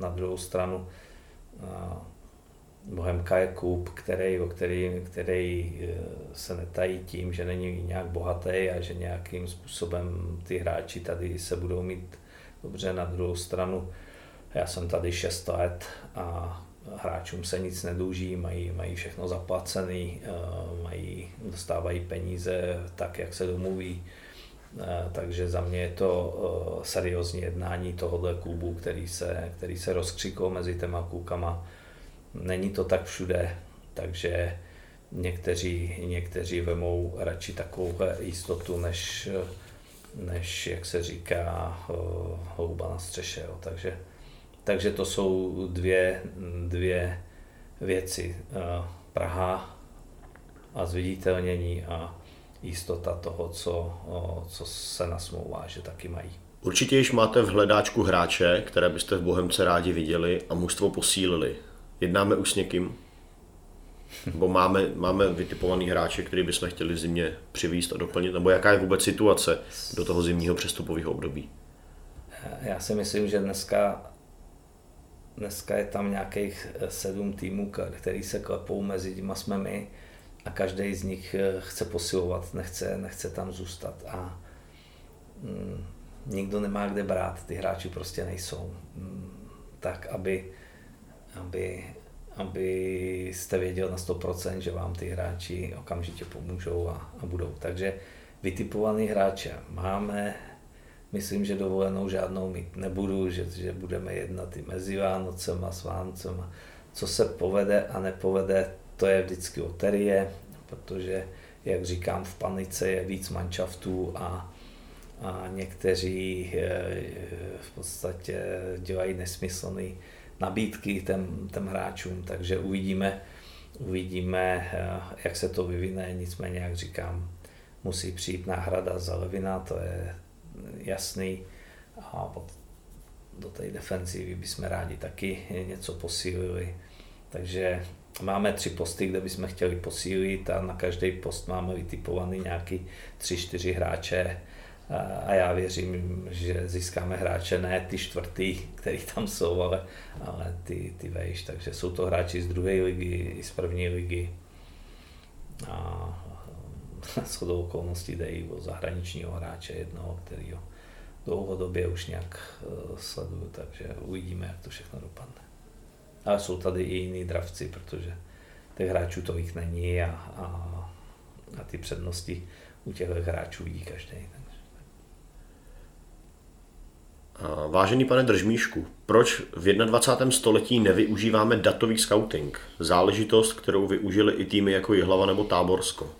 Na druhou stranu Bohemka je klub, který, o který, který e, se netají tím, že není nějak bohatý a že nějakým způsobem ty hráči tady se budou mít dobře. Na druhou stranu, já jsem tady 6 let a hráčům se nic nedluží, mají, mají všechno zaplacený, e, mají, dostávají peníze tak, jak se domluví. E, takže za mě je to seriózní jednání tohohle klubu, který se, který se rozkřikl mezi těma klukama Není to tak všude, takže někteří, někteří vemou radši takovou jistotu, než, než jak se říká, eh, houba na střeše. Jo. Takže, takže to jsou dvě, dvě věci. Eh, Praha a zviditelnění a jistota toho, co, co se nasmouvá, že taky mají. Určitě již máte v hledáčku hráče, které byste v Bohemce rádi viděli a mužstvo posílili. Jednáme už s někým? Nebo máme, máme vytipovaný hráče, který bychom chtěli zimě přivíst a doplnit? Nebo jaká je vůbec situace do toho zimního přestupového období? Já si myslím, že dneska, dneska je tam nějakých eh, sedm týmů, který se klepou, mezi těma jsme my a každý z nich eh, chce posilovat, nechce, nechce tam zůstat a mm, nikdo nemá kde brát, ty hráči prostě nejsou. Mm, tak, aby aby, aby jste věděl na 100%, že vám ty hráči okamžitě pomůžou a, a budou. Takže vytipovaný hráče máme, myslím, že dovolenou žádnou mít nebudu, že, že budeme jednat i mezi Vánocem a s Vánocem. Co se povede a nepovede, to je vždycky loterie, protože, jak říkám, v panice je víc manšaftů a, a někteří eh, v podstatě dělají nesmyslný nabídky těm, těm hráčům, takže uvidíme, uvidíme, eh, jak se to vyvine, nicméně, jak říkám, musí přijít náhrada za Levina, to je jasný a do té defenzivy bychom rádi taky něco posílili. Takže máme tři posty, kde bychom chtěli posílit a na každý post máme vytipovaný nějaký tři, čtyři hráče, a já věřím, že získáme hráče ne ty čtvrtý, který tam jsou, ale, ale ty, ty vejš. Takže jsou to hráči z druhé ligy i z první ligy. A shodou okolností jde i o zahraničního hráče jednoho, který dlouhodobě už nějak e, sleduju, takže uvidíme, jak to všechno dopadne. Ale jsou tady i jiní dravci, protože těch hráčů tolik není a, a, a ty přednosti u těch hráčů vidí každý. Vážený pane Držmíšku, proč v 21. století nevyužíváme datový scouting? Záležitost, kterou využili i týmy jako Jihlava nebo Táborsko.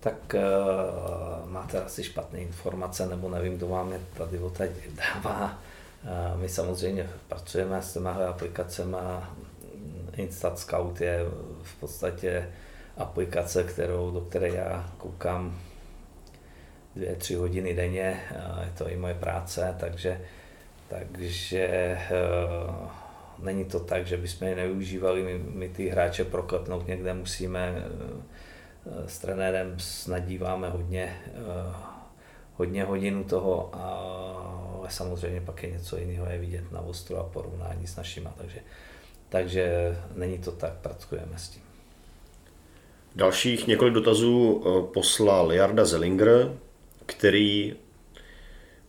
Tak uh, máte asi špatné informace, nebo nevím, kdo vám je tady teď dává. Uh, my samozřejmě pracujeme s těma aplikacemi. Instat Scout je v podstatě aplikace, kterou, do které já koukám dvě, tři hodiny denně, je to i moje práce, takže, takže eh, není to tak, že bychom je nevyužívali, my, my ty hráče proklepnout někde musíme, eh, s trenérem snadíváme hodně, eh, hodně hodinu toho, ale samozřejmě pak je něco jiného je vidět na ostru a porovnání s našima, takže, takže není to tak, pracujeme s tím. Dalších několik dotazů poslal Jarda Zelinger, který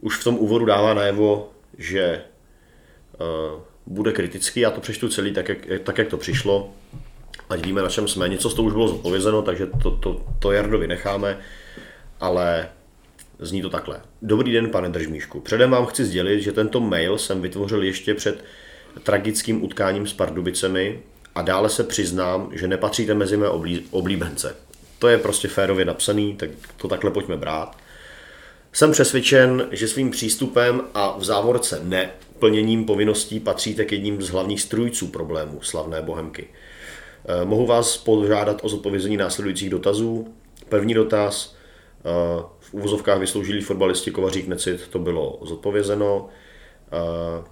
už v tom úvodu dává najevo, že uh, bude kritický. Já to přečtu celý tak jak, tak, jak to přišlo. Ať víme, na čem jsme. Něco z toho už bylo zodpovězeno, takže to, to, to Jardovi necháme. Ale zní to takhle. Dobrý den, pane Držmíšku. Předem vám chci sdělit, že tento mail jsem vytvořil ještě před tragickým utkáním s Pardubicemi a dále se přiznám, že nepatříte mezi mé oblíbence. To je prostě férově napsaný, tak to takhle pojďme brát. Jsem přesvědčen, že svým přístupem a v závorce neplněním povinností patříte k jedním z hlavních strůjců problémů slavné Bohemky. Eh, mohu vás požádat o zodpovězení následujících dotazů. První dotaz. Eh, v úvozovkách vysloužilí fotbalisti Kovařík Necit to bylo zodpovězeno. Eh,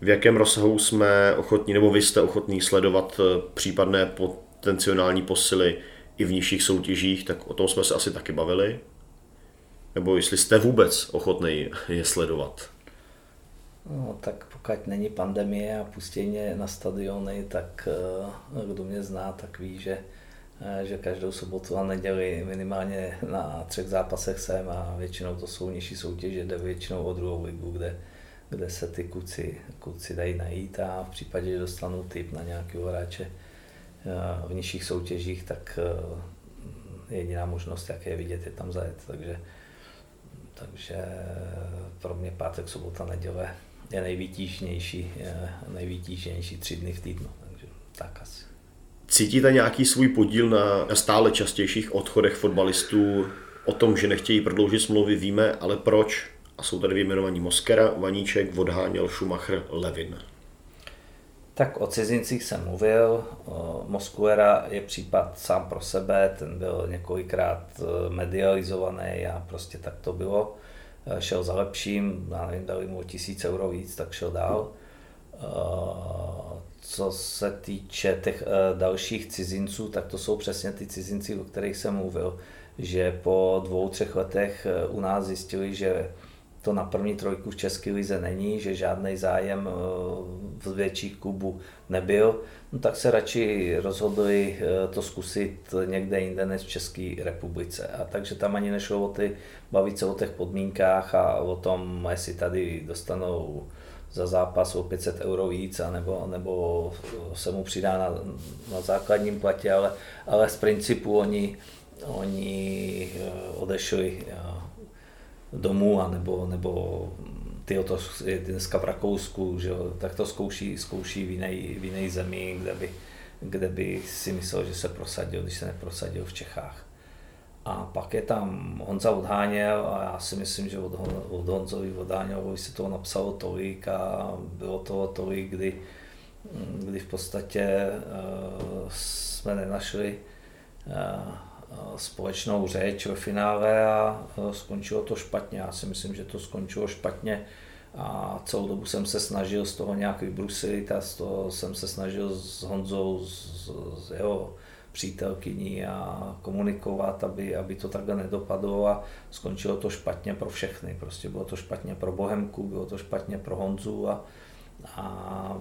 v jakém rozsahu jsme ochotní, nebo vy jste ochotní sledovat případné potenciální posily i v nižších soutěžích, tak o tom jsme se asi taky bavili. Nebo jestli jste vůbec ochotný je sledovat. No, tak pokud není pandemie a pustění na stadiony, tak eh, kdo mě zná, tak ví, že, eh, že každou sobotu a neděli minimálně na třech zápasech jsem a většinou to jsou nižší soutěže, jde většinou o druhou ligu, kde, kde se ty kluci, kluci dají najít a v případě, že dostanou tip na nějakého hráče eh, v nižších soutěžích, tak jediná možnost, jak je vidět, je tam zajet. Takže, takže pro mě pátek, sobota, neděle je nejvytížnější, je nejvytížnější tři dny v týdnu. Takže tak asi. Cítíte nějaký svůj podíl na, stále častějších odchodech fotbalistů? O tom, že nechtějí prodloužit smlouvy, víme, ale proč? A jsou tady vyjmenovaní Moskera, Vaníček, Vodháněl, Schumacher, Levin. Tak o cizincích jsem mluvil. Moskuera je případ sám pro sebe, ten byl několikrát e, medializovaný a prostě tak to bylo. Eh, šel za lepším, já nevím, dali mu tisíc euro víc, tak šel dál. Eh, co se týče těch dalších cizinců, tak to jsou přesně ty cizinci, o kterých jsem mluvil, že po dvou, třech letech u nás zjistili, že to na první trojku v České lize není, že žádný zájem v větších klubů nebyl, no tak se radši rozhodli to zkusit někde jinde než v České republice. A takže tam ani nešlo o ty bavit se o těch podmínkách a o tom, jestli tady dostanou za zápas o 500 euro víc, nebo, nebo se mu přidá na, na základním platě, ale, ale z principu oni, oni eh, odešli eh, domů, a nebo, ty to je dneska v Rakousku, že tak to zkouší, zkouší v jiné, v jiné zemi, kde by, kde by si myslel, že se prosadil, když se neprosadil v Čechách. A pak je tam Honza Odháněl a já si myslím, že od, od Honzovi Odhánělovi se toho napsalo tolik a bylo toho tolik, kdy, kdy v podstatě uh, jsme nenašli uh, společnou řeč ve finále a uh, skončilo to špatně. Já si myslím, že to skončilo špatně a celou dobu jsem se snažil z toho nějak vybrusit a z toho jsem se snažil s Honzou, s, s jeho přítelkyní a komunikovat, aby, aby to takhle nedopadlo a skončilo to špatně pro všechny. Prostě bylo to špatně pro Bohemku, bylo to špatně pro Honzu a, a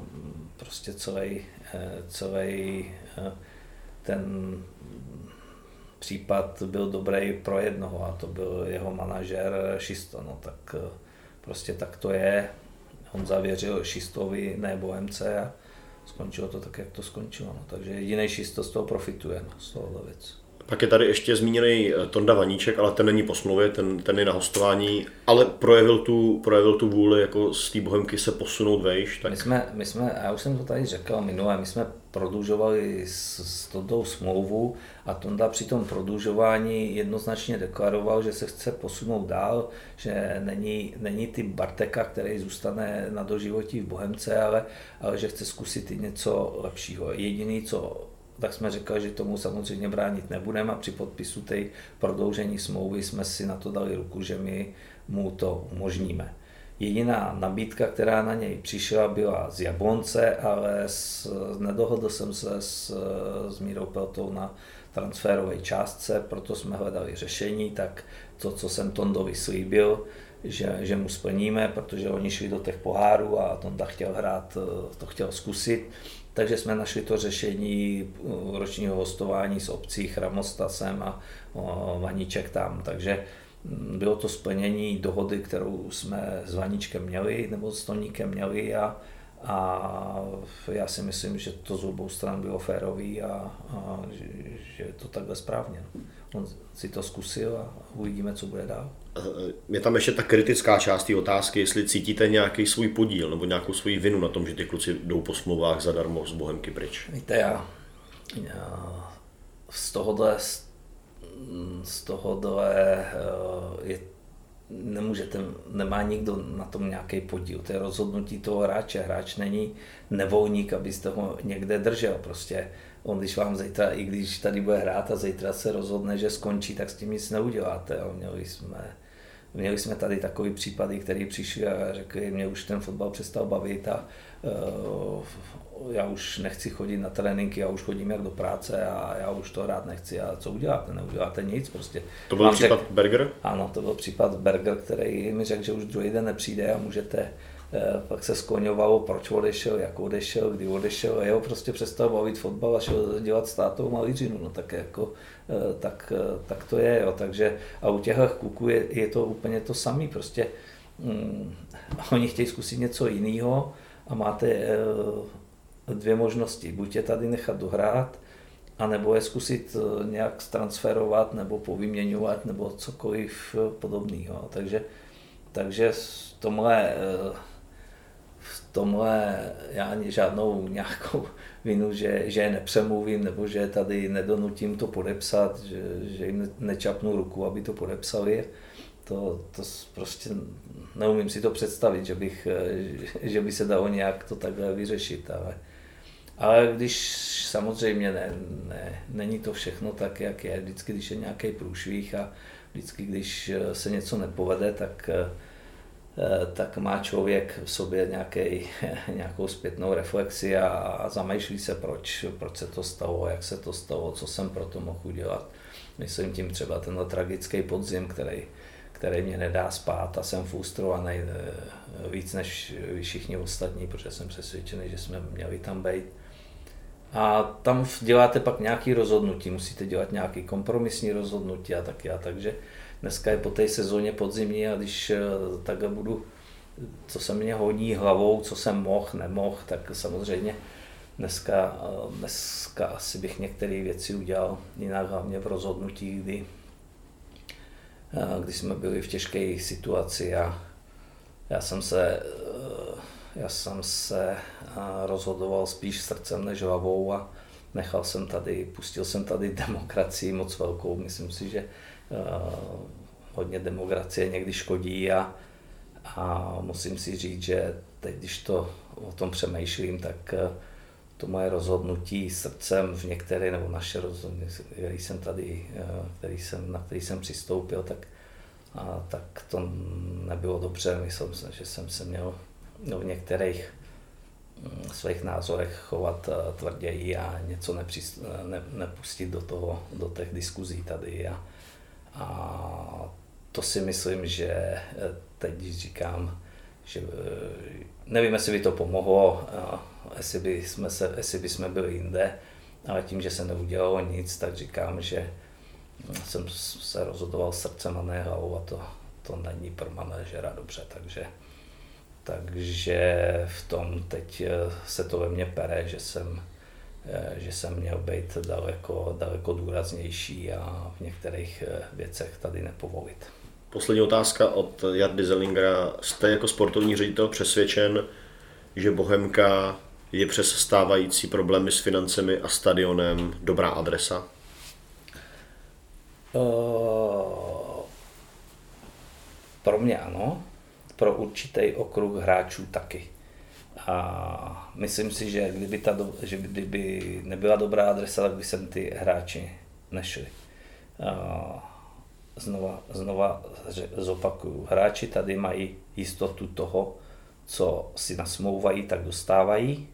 prostě celý, eh, celý eh, ten případ byl dobrý pro jednoho a to byl jeho manažer Šisto. No, tak eh, prostě tak to je. On zavěřil Šistovi, ne Bohemce a, skončilo to tak, jak to skončilo. No. Takže jediný šisto z toho profituje, no, z tohohle věc. Pak je tady ještě zmíněný eh, Tonda Vaníček, ale ten není po smlouvě, ten, ten je na hostování, ale projevil tu, projevil tu vůli jako z té bohemky se posunout vejš. Tak... My jsme, my jsme, já už jsem to tady řekl minule, my jsme prodlužovali s, s Tondou smlouvu a Tonda při tom prodlužování jednoznačně deklaroval, že se chce posunout dál, že není, není ty Barteka, který zůstane na doživotí v Bohemce, ale, ale že chce zkusit i něco lepšího. Jediný, co tak jsme řekli, že tomu samozřejmě bránit nebudeme a při podpisu té prodloužení smlouvy jsme si na to dali ruku, že my mu to umožníme. Jediná nabídka, která na něj přišla, byla z Jablonce, ale s, nedohodl jsem se s, s Mírou Peltou na transferové částce, proto jsme hledali řešení, tak to, co jsem Tondovi slíbil, že, že mu splníme, protože oni šli do těch pohárů a Tonda chtěl hrát, to chtěl zkusit, takže jsme našli to řešení uh, ročního hostování s obcí Chramostasem a Vaníček tam. Takže mm, bylo to splnění dohody, kterou jsme s Vaníčkem měli, nebo s Toníkem měli a, a já si myslím, že to z obou stran bylo férový a, a že je to takhle správně. On si to zkusil a uvidíme, co bude dál. Je tam ještě ta kritická část té otázky, jestli cítíte nějaký svůj podíl nebo nějakou svoji vinu na tom, že ty kluci jdou po smlouvách zadarmo z Bohemky pryč. Víte, já, já z tohohle, z tohohle eh, je nemůžete, nemá nikdo na tom nějaký podíl. To je rozhodnutí toho hráče. Hráč není nevolník, abyste ho někde držel. Prostě on, když vám zítra, i když tady bude hrát a zítra se rozhodne, že skončí, tak s tím nic neuděláte. Jo. Měli jsme, měli jsme tady takový případy, který přišli a řekli, mě už ten fotbal přestal bavit a uh, já už nechci chodit na tréninky, já už chodím jak do práce a já už to hrát nechci. A co uděláte? Neuděláte nic prostě. To byl případ řek, Berger? Ano, to byl případ Berger, který mi řekl, že už druhý den nepřijde a můžete pak se skloňovalo, proč odešel, jak odešel, kdy odešel a jeho prostě přestal bavit fotbal a šel dělat státovou malířinu, no tak jako, eh, tak, eh, tak to je, jo. takže a u těch kluků je, je to úplně to samé, prostě mm, oni chtějí zkusit něco jiného a máte dvě možnosti, buď je tady nechat dohrát, anebo je zkusit nějak transferovat nebo povyměňovat nebo cokoliv podobného. Takže, takže tomhle tomhle já ani žádnou nějakou vinu, že, že je nepřemluvím nebo že tady nedonutím to podepsat, že, že jim nečapnu ruku, aby to podepsali. To, to prostě neumím si to představit, že, bych, že by se dalo nějak to takhle vyřešit. Ale, ale když samozřejmě ne, ne, není to všechno tak, jak je, vždycky, když je nějaký průšvih a vždycky, když se něco nepovede, tak Eh, tak má člověk v sobě nějaký, nějakou zpětnou reflexi a, a zamýšlí se, proč, proč se to stalo, jak se to stalo, co jsem pro to mohl udělat. Myslím tím třeba ten tragický podzim, který, který mě nedá spát a jsem frustrovaný eh, víc než všichni ostatní, protože jsem přesvědčený, že jsme měli tam být. A tam děláte pak nějaké rozhodnutí, musíte dělat nějaké kompromisní rozhodnutí a taky a takže dneska je po té sezóně podzimní a když eh, takhle budu, co se mě hodí hlavou, co jsem mohl, nemohl, tak samozřejmě dneska, eh, dneska asi bych některé věci udělal jinak, hlavně v rozhodnutí, kdy, eh, kdy jsme byli v těžké situaci a já jsem se, já jsem se rozhodoval spíš srdcem než hlavou a nechal jsem tady, pustil jsem tady demokracii moc velkou. Myslím si, že hodně demokracie někdy škodí a, a musím si říct, že teď, když to o tom přemýšlím, tak eh, to moje rozhodnutí srdcem v některé, nebo naše rozhodnutí, který jsem tady, eh, který jsem, na který jsem přistoupil, tak, a, tak to nebylo dobře. Myslím si, že jsem se měl v některých mm, svých názorech chovat tvrději a něco nepřist, ne, nepustit do, toho, do těch diskuzí tady. A, a to si myslím, že eh, teď, říkám, že eh, nevím, jestli by to pomohlo, jestli by jsme, se, jestli by jsme byli jinde, ale tím, že se neudělalo nic, tak říkám, že jsem se rozhodoval srdcem a ne hlavou a to, to není pro manažera dobře, takže, takže v tom teď eh, se to ve mně pere, že jsem že jsem měl být daleko, daleko důraznější a v některých eh, věcech tady nepovolit. Poslední otázka od Jardy Zellingera. Jste jako sportovní ředitel přesvědčen, že Bohemka je přes stávající problémy s financemi a stadionem dobrá adresa? Uh, pro mě ano, pro určitý okruh hráčů taky. A myslím si, že kdyby, ta, že kdyby nebyla dobrá adresa, tak by sem ty hráči nešli. Znova, znova zopakuju. Hráči tady mají jistotu toho, co si nasmouvají, tak dostávají.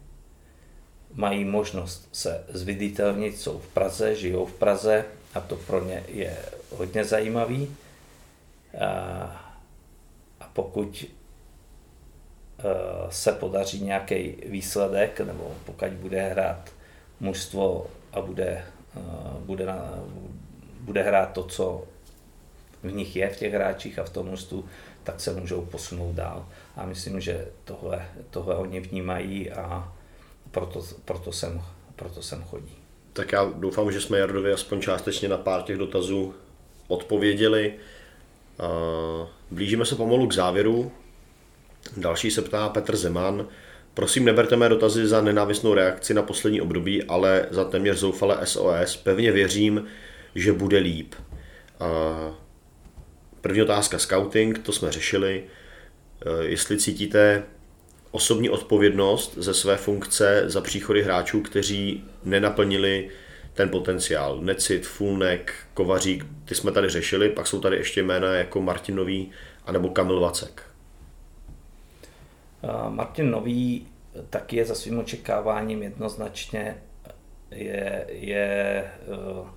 Mají možnost se zviditelnit, jsou v Praze, žijou v Praze a to pro ně je hodně zajímavý. A, pokud se podaří nějaký výsledek, nebo pokud bude hrát mužstvo a bude, eh, bude, na, bude hrát to, co v nich je, v těch hráčích a v tom mužstvu, tak se můžou posunout dál. A myslím, že tohle, tohle oni vnímají a proto, proto, sem, proto sem chodí. Tak já doufám, že jsme Jardovi aspoň částečně na pár těch dotazů odpověděli. Blížíme se pomalu k závěru. Další se ptá Petr Zeman. Prosím, neberte mé dotazy za nenávistnou reakci na poslední období, ale za téměř zoufalé SOS. Pevně věřím, že bude líp. První otázka, scouting, to jsme řešili. Eh, jestli cítíte osobní odpovědnost ze své funkce za příchody hráčů, kteří nenaplnili ten potenciál. Necit, Fulnek, Kovařík, ty jsme tady řešili, pak jsou tady ještě jména jako Martin Nový anebo Kamil Vacek. Martin Nový taky je za svým očekáváním jednoznačně je, je uh,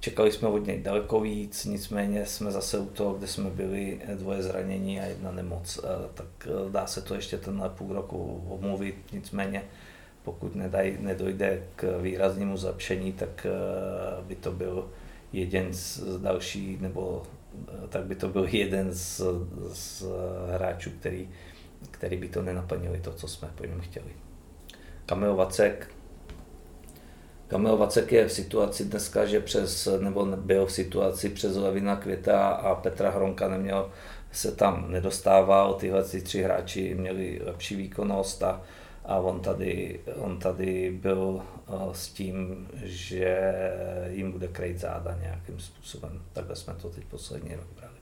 Čekali jsme od něj daleko víc, nicméně jsme zase u toho, kde jsme byli dvoje zranění a jedna nemoc, tak eh, dá se to ještě tenhle půl roku omluvit, nicméně pokud nedaj, nedojde k výraznému zlepšení, tak eh, by to byl jeden z další, nebo eh, tak by to byl jeden z, z hráčů, který, který by to nenaplnili, to, co jsme po něm chtěli. Kamil Vacek, Kamil Vacek je v situaci dneska, že přes, nebo byl v situaci přes Levina Květa a Petra Hronka neměl, se tam nedostával, tyhle tři hráči měli lepší výkonnost a, a on, tady, on tady byl eh, s tím, že jim bude krejt záda nějakým způsobem. Takhle jsme to teď poslední rok brali.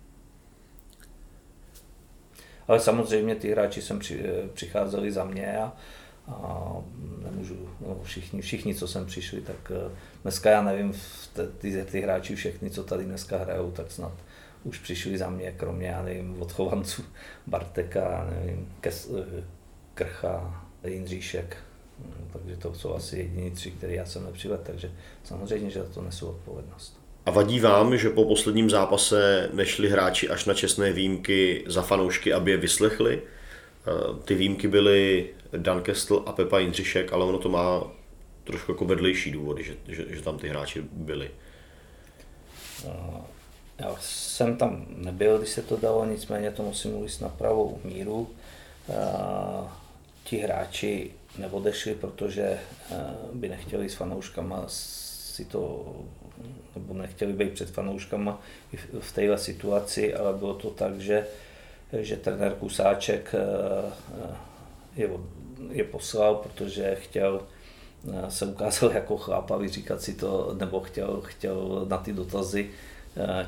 Ale samozřejmě ty hráči sem eh, přicházeli za mě a, a nemůžu, no všichni, všichni, co sem přišli, tak eh, dneska já nevím, ty, ty hráči všechny, co tady dneska hrajou, tak snad už přišli za mě, kromě, já nevím, odchovanců Barteka, nevím, Kes, eh, Krcha, Jindříšek, hm, takže to jsou asi jediní tři, které já jsem nepřivedl, takže samozřejmě, že za to nesu odpovědnost. A vadí vám, že po posledním zápase nešli hráči až na čestné výjimky za fanoušky, aby je vyslechli? Eh, ty výjimky byly Dan Kestl a Pepa Jindřišek, ale ono to má trošku jako vedlejší důvody, že, že, že tam ty hráči byli. Eh, já jsem tam nebyl, když se to dalo, nicméně to musím mluvit na pravou míru. Eh, ti hráči neodešli, protože by nechtěli s fanouškama si to, nebo nechtěli být před fanouškama v této situaci, ale bylo to tak, že že trenér Kusáček eh, eh, je, je poslal, protože chtěl eh, se ukázal jako chlapavý, říkat si to, nebo chtěl, chtěl na ty dotazy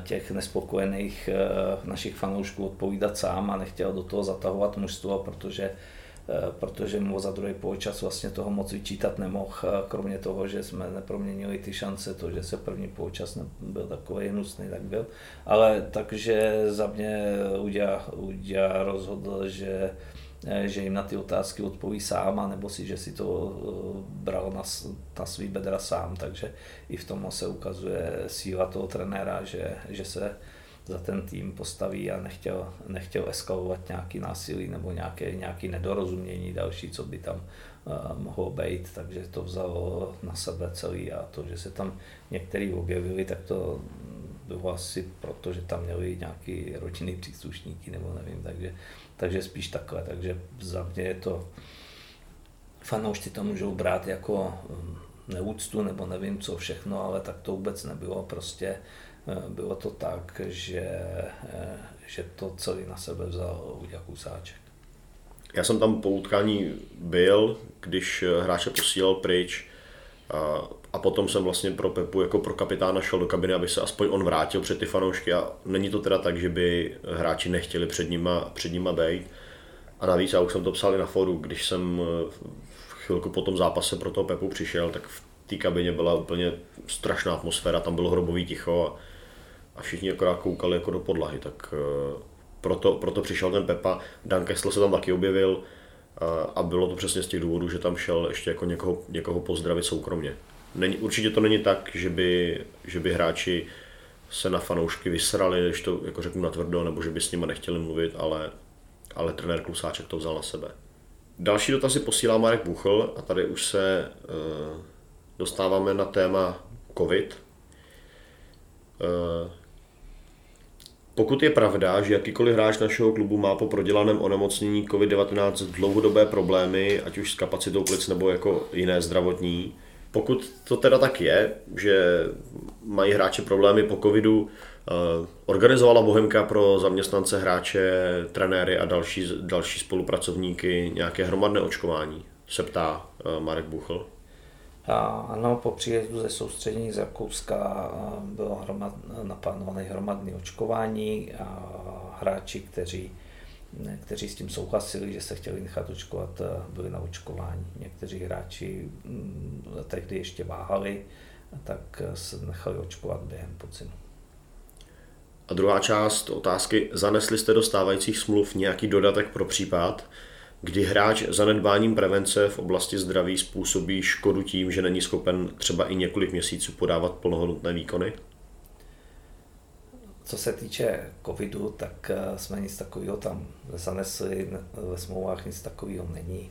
těch nespokojených našich fanoušků odpovídat sám a nechtěl do toho zatahovat mužstvo, protože protože mu za druhý poločas vlastně toho moc vyčítat nemohl, kromě toho, že jsme neproměnili ty šance, to, že se první poločas byl takový hnusný, tak byl. Ale takže za mě Udia, Udia rozhodl, že eh, že jim na ty otázky odpoví sám, nebo si, že si to eh, bral na, na svý bedra sám, takže i v tom se ukazuje síla toho trenéra, že, že se za ten tým postaví a nechtěl, nechtěl eskalovat nějaký násilí nebo nějaké, nějaké nedorozumění další, co by tam uh, mohlo být, takže to vzalo na sebe celý a to, že se tam některý objevili, tak to bylo asi proto, že tam měli nějaký rodinný příslušníky nebo nevím, takže, takže spíš takhle, takže za mě je to, fanoušci to můžou brát jako mm, neúctu nebo nevím co všechno, ale tak to vůbec nebylo, prostě Eh, bylo to tak, že, eh, že to celý na sebe vzal Uděl Kusáček. Já jsem tam po utkání byl, když eh, hráče posílal pryč a, a potom jsem vlastně pro Pepu jako pro kapitána šel do kabiny, aby se aspoň on vrátil před ty fanoušky a není to teda tak, že by hráči nechtěli před nima, před nima být. A navíc, já už jsem to psal i na foru, když jsem v chvilku po tom zápase pro toho Pepu přišel, tak v té kabině byla úplně strašná atmosféra, tam bylo hrobový ticho a a všichni akorát koukali jako do podlahy, tak eh, proto, proto přišel ten Pepa. Dan Kessler se tam taky objevil eh, a bylo to přesně z těch důvodů, že tam šel ještě jako někoho, někoho pozdravit soukromně. Není, určitě to není tak, že by, že by hráči se na fanoušky vysrali, když to jako řeknu natvrdo, nebo že by s nimi nechtěli mluvit, ale, ale trenér Klusáček to vzal na sebe. Další dotazy posílá Marek Buchl a tady už se uh, dostáváme na téma COVID. Uh, pokud je pravda, že jakýkoliv hráč našeho klubu má po prodělaném onemocnění COVID-19 dlouhodobé problémy, ať už s kapacitou plic nebo jako jiné zdravotní, pokud to teda tak je, že mají hráči problémy po covidu, eh, organizovala Bohemka pro zaměstnance, hráče, trenéry a další, další spolupracovníky nějaké hromadné očkování, se ptá eh, Marek Buchl. Ano, po příjezdu ze soustředění z Rakouska bylo hromad, naplánované hromadné očkování a hráči, kteří, kteří s tím souhlasili, že se chtěli nechat očkovat, byli na očkování. Někteří hráči mm, tehdy ještě váhali, tak se nechali očkovat během podzimu. A druhá část otázky, zanesli jste do stávajících smluv nějaký dodatek pro případ, kdy hráč zanedbáním prevence v oblasti zdraví způsobí škodu tím, že není schopen třeba i několik měsíců podávat plnohodnotné výkony? Co se týče covidu, tak eh, jsme nic takového tam zanesli, ve smlouvách nic takového není,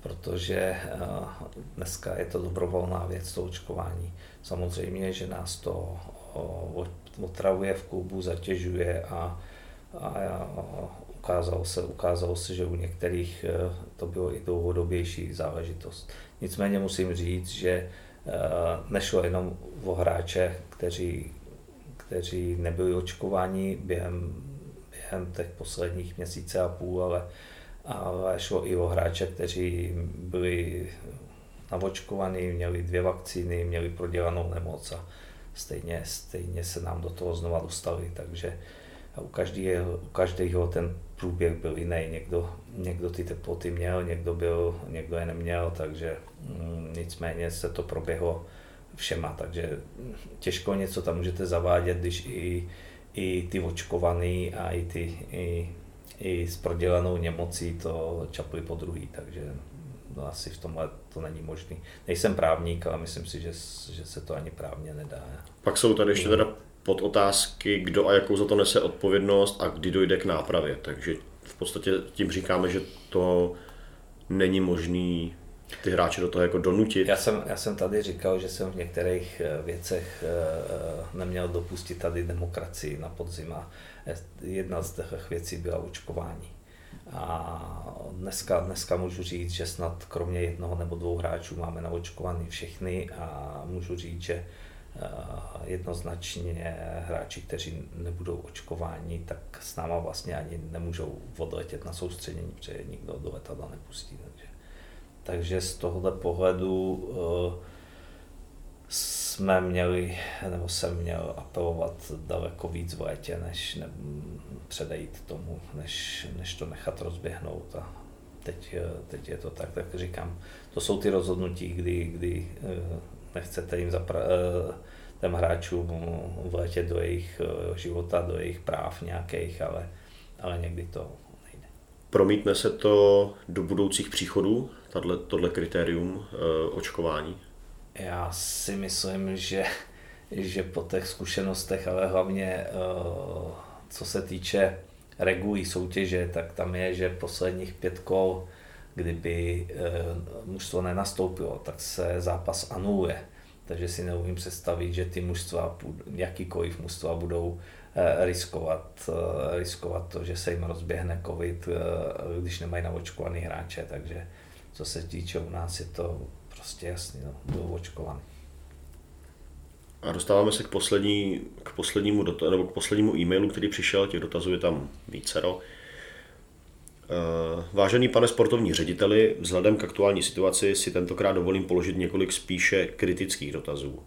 protože eh, dneska je to dobrovolná věc, to očkování. Samozřejmě, že nás to otravuje v klubu, zatěžuje a, a ukázalo se, ukázalo se, že u některých eh, to bylo i dlouhodobější záležitost. Nicméně musím říct, že eh, nešlo jenom o hráče, kteří, kteří nebyli očkováni během, během těch posledních měsíce a půl, ale, ale šlo i o hráče, kteří byli navočkovaní, měli dvě vakcíny, měli prodělanou nemoc a stejně, stejně se nám do toho znova dostali, takže u každého, u každého ten průběh byl jiný. Někdo, někdo ty teploty měl, někdo, byl, někdo je neměl, takže mm, nicméně se to proběhlo všema, takže těžko něco tam můžete zavádět, když i, i ty očkovaný a i ty i, i s prodělanou nemocí to čapli po druhý, takže no asi v tomhle to není možný. Nejsem právník, ale myslím si, že, že se to ani právně nedá. Pak jsou tady ještě teda pod otázky, kdo a jakou za to nese odpovědnost a kdy dojde k nápravě. Takže v podstatě tím říkáme, že to není možný ty hráče do toho jako donutit. Já jsem, já jsem tady říkal, že jsem v některých eh, věcech eh, eh, neměl dopustit tady demokracii na podzim a jedna z těch věcí byla očkování. A dneska, dneska můžu říct, že snad kromě jednoho nebo dvou hráčů máme naočkovaný všechny a můžu říct, že jednoznačně hráči, kteří nebudou očkováni, tak s náma vlastně ani nemůžou odletět na soustředění, protože nikdo do letadla nepustí. Takže, takže z tohohle pohledu uh, jsme měli, nebo jsem měl apelovat daleko víc v létě, než ne, předejít tomu, než, než to nechat rozběhnout. A teď, eh, teď je to tak, tak říkám, to jsou ty rozhodnutí, kdy, kdy eh, nechcete jim zapra- eh, těm hráčům vletět do jejich eh, života, do jejich práv nějakých, ale, ale někdy to nejde. Promítne se to do budoucích příchodů, tato, tohle kritérium e, očkování? Já si myslím, že, že po těch zkušenostech, ale hlavně e, co se týče regulí soutěže, tak tam je, že posledních pět kol kdyby mužstvo nenastoupilo, tak se zápas anuluje. Takže si neumím představit, že ty mužstva, jakýkoliv mužstva budou e, riskovat, e, riskovat to, že se jim rozběhne covid, když nemají naočkovaný hráče. Takže co se týče u nás, je to prostě jasný, no, budou očkovaný. A dostáváme se k, poslední, k poslednímu, nebo k poslednímu e-mailu, který přišel, těch dotazů je tam vícero. Eh, vážený pane sportovní řediteli, vzhledem k aktuální situaci si tentokrát dovolím položit několik spíše kritických dotazů.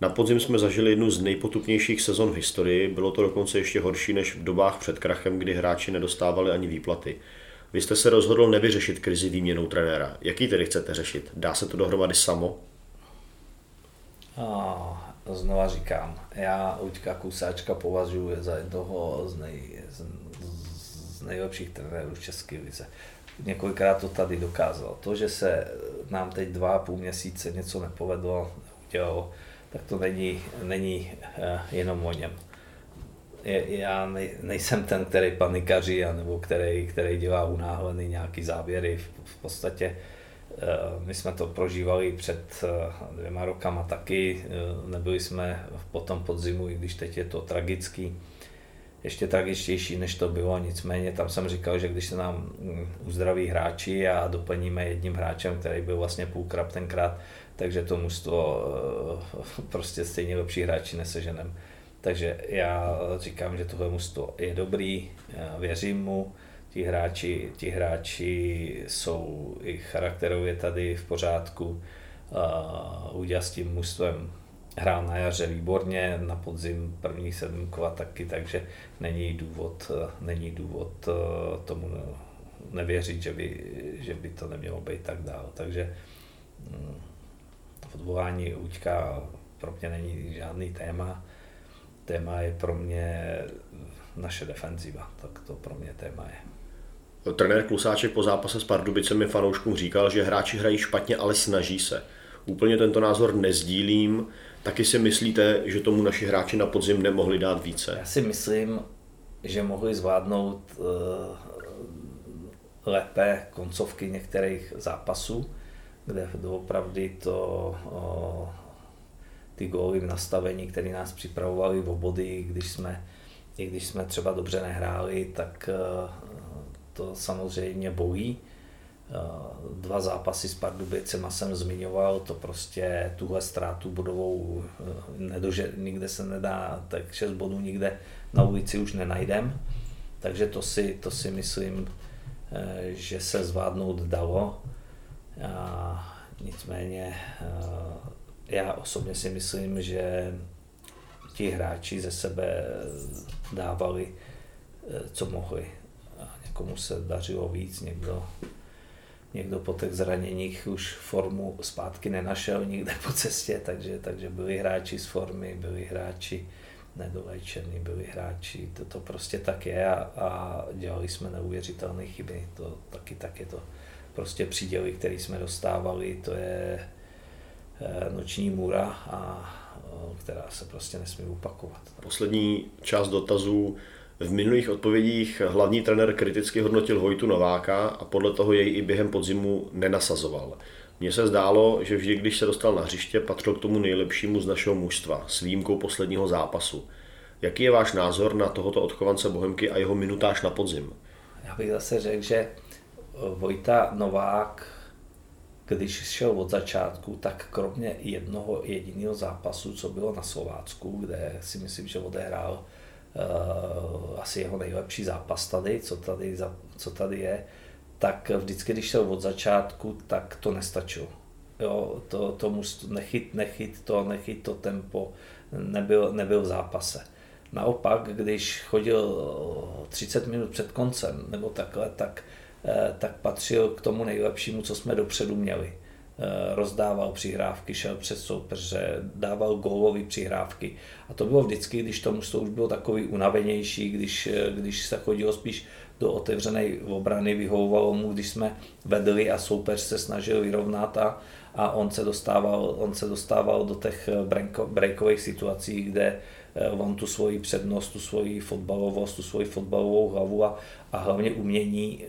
Na podzim jsme zažili jednu z nejpotupnějších sezon v historii, bylo to dokonce ještě horší než v dobách před krachem, kdy hráči nedostávali ani výplaty. Vy jste se rozhodl nevyřešit krizi výměnou trenéra. Jaký tedy chcete řešit? Dá se to dohromady samo? Oh, znova říkám, já Uďka Kusáčka považuji za jednoho z, nej, z, z nejlepších trenérů České lize. Několikrát to tady dokázal. To, že se nám teď dva a půl měsíce něco nepovedlo, neudělalo, tak to není, není uh, jenom o něm. Je, já nej, nejsem ten, který panikaří, nebo který, který dělá unáhlený nějaký závěry. V, v podstatě uh, my jsme to prožívali před uh, dvěma rokama taky, nebyli jsme po tom podzimu, i když teď je to tragický ještě tragičtější, než to bylo. Nicméně tam jsem říkal, že když se nám mm, uzdraví hráči a doplníme jedním hráčem, který byl vlastně půlkrab tenkrát, takže to mužstvo eh, prostě stejně lepší hráči neseženem. Takže já říkám, že tohle mužstvo je dobrý, věřím mu, ti hráči, ti hráči jsou i charakterově tady v pořádku Udělal s tím mužstvem hrál na jaře výborně, na podzim první sedm kola taky, takže není důvod, není důvod tomu nevěřit, že by, že by to nemělo být tak dál. Takže mm, odvolání Uťka pro mě není žádný téma. Téma je pro mě naše defenziva, tak to pro mě téma je. Trenér Klusáček po zápase s Pardubicemi fanouškům říkal, že hráči hrají špatně, ale snaží se. Úplně tento názor nezdílím. Taky si myslíte, že tomu naši hráči na podzim nemohli dát více? Já si myslím, že mohli zvládnout uh, lépe koncovky některých zápasů, kde doopravdy to uh, ty góly v nastavení, které nás připravovali v obody, když jsme, i když jsme třeba dobře nehráli, tak uh, to samozřejmě bolí. Dva zápasy s Pardubicema jsem zmiňoval, to prostě tuhle ztrátu bodovou nedože, nikde se nedá, tak 6 bodů nikde na ulici už nenajdem. Takže to si, to si myslím, e, že se zvládnout dalo. A nicméně já osobně si myslím, že ti hráči ze sebe dávali, co mohli. A někomu se dařilo víc, někdo někdo po těch zraněních už formu zpátky nenašel nikde po cestě, takže, takže byli hráči z formy, byli hráči nedolečení, byli hráči, to, to prostě tak je a, a dělali jsme neuvěřitelné chyby, to taky tak je to prostě příděly, které jsme dostávali, to je eh, noční můra, a, která se prostě nesmí opakovat. Poslední část dotazů v minulých odpovědích hlavní trenér kriticky hodnotil Hojtu Nováka a podle toho jej i během podzimu nenasazoval. Mně se zdálo, že vždy, když se dostal na hřiště, patřil k tomu nejlepšímu z našeho mužstva, s výjimkou posledního zápasu. Jaký je váš názor na tohoto odchovance Bohemky a jeho minutáž na podzim? Já bych zase řekl, že Vojta Novák, když šel od začátku, tak kromě jednoho jediného zápasu, co bylo na Slovácku, kde si myslím, že odehrál asi jeho nejlepší zápas tady, co tady, co tady je, tak vždycky, když šel od začátku, tak to nestačilo. Jo, to, to mus, nechyt, nechyt to, nechyt to tempo, nebyl, nebyl v zápase. Naopak, když chodil 30 minut před koncem nebo takhle, tak, eh, tak patřil k tomu nejlepšímu, co jsme dopředu měli. Eh, rozdával přihrávky, šel přes soupeře, dával gólové přihrávky. A to bylo vždycky, když to mužstvo už bylo takový unavenější, když, eh, když se chodilo spíš do otevřené obrany, vyhovovalo mu, když jsme vedli a soupeř se snažil vyrovnat a, a on, se dostával, on se dostával do těch breakových situací, kde eh, on tu svoji přednost, tu svoji fotbalovost, tu svoji fotbalovou hlavu a, a hlavně umění e,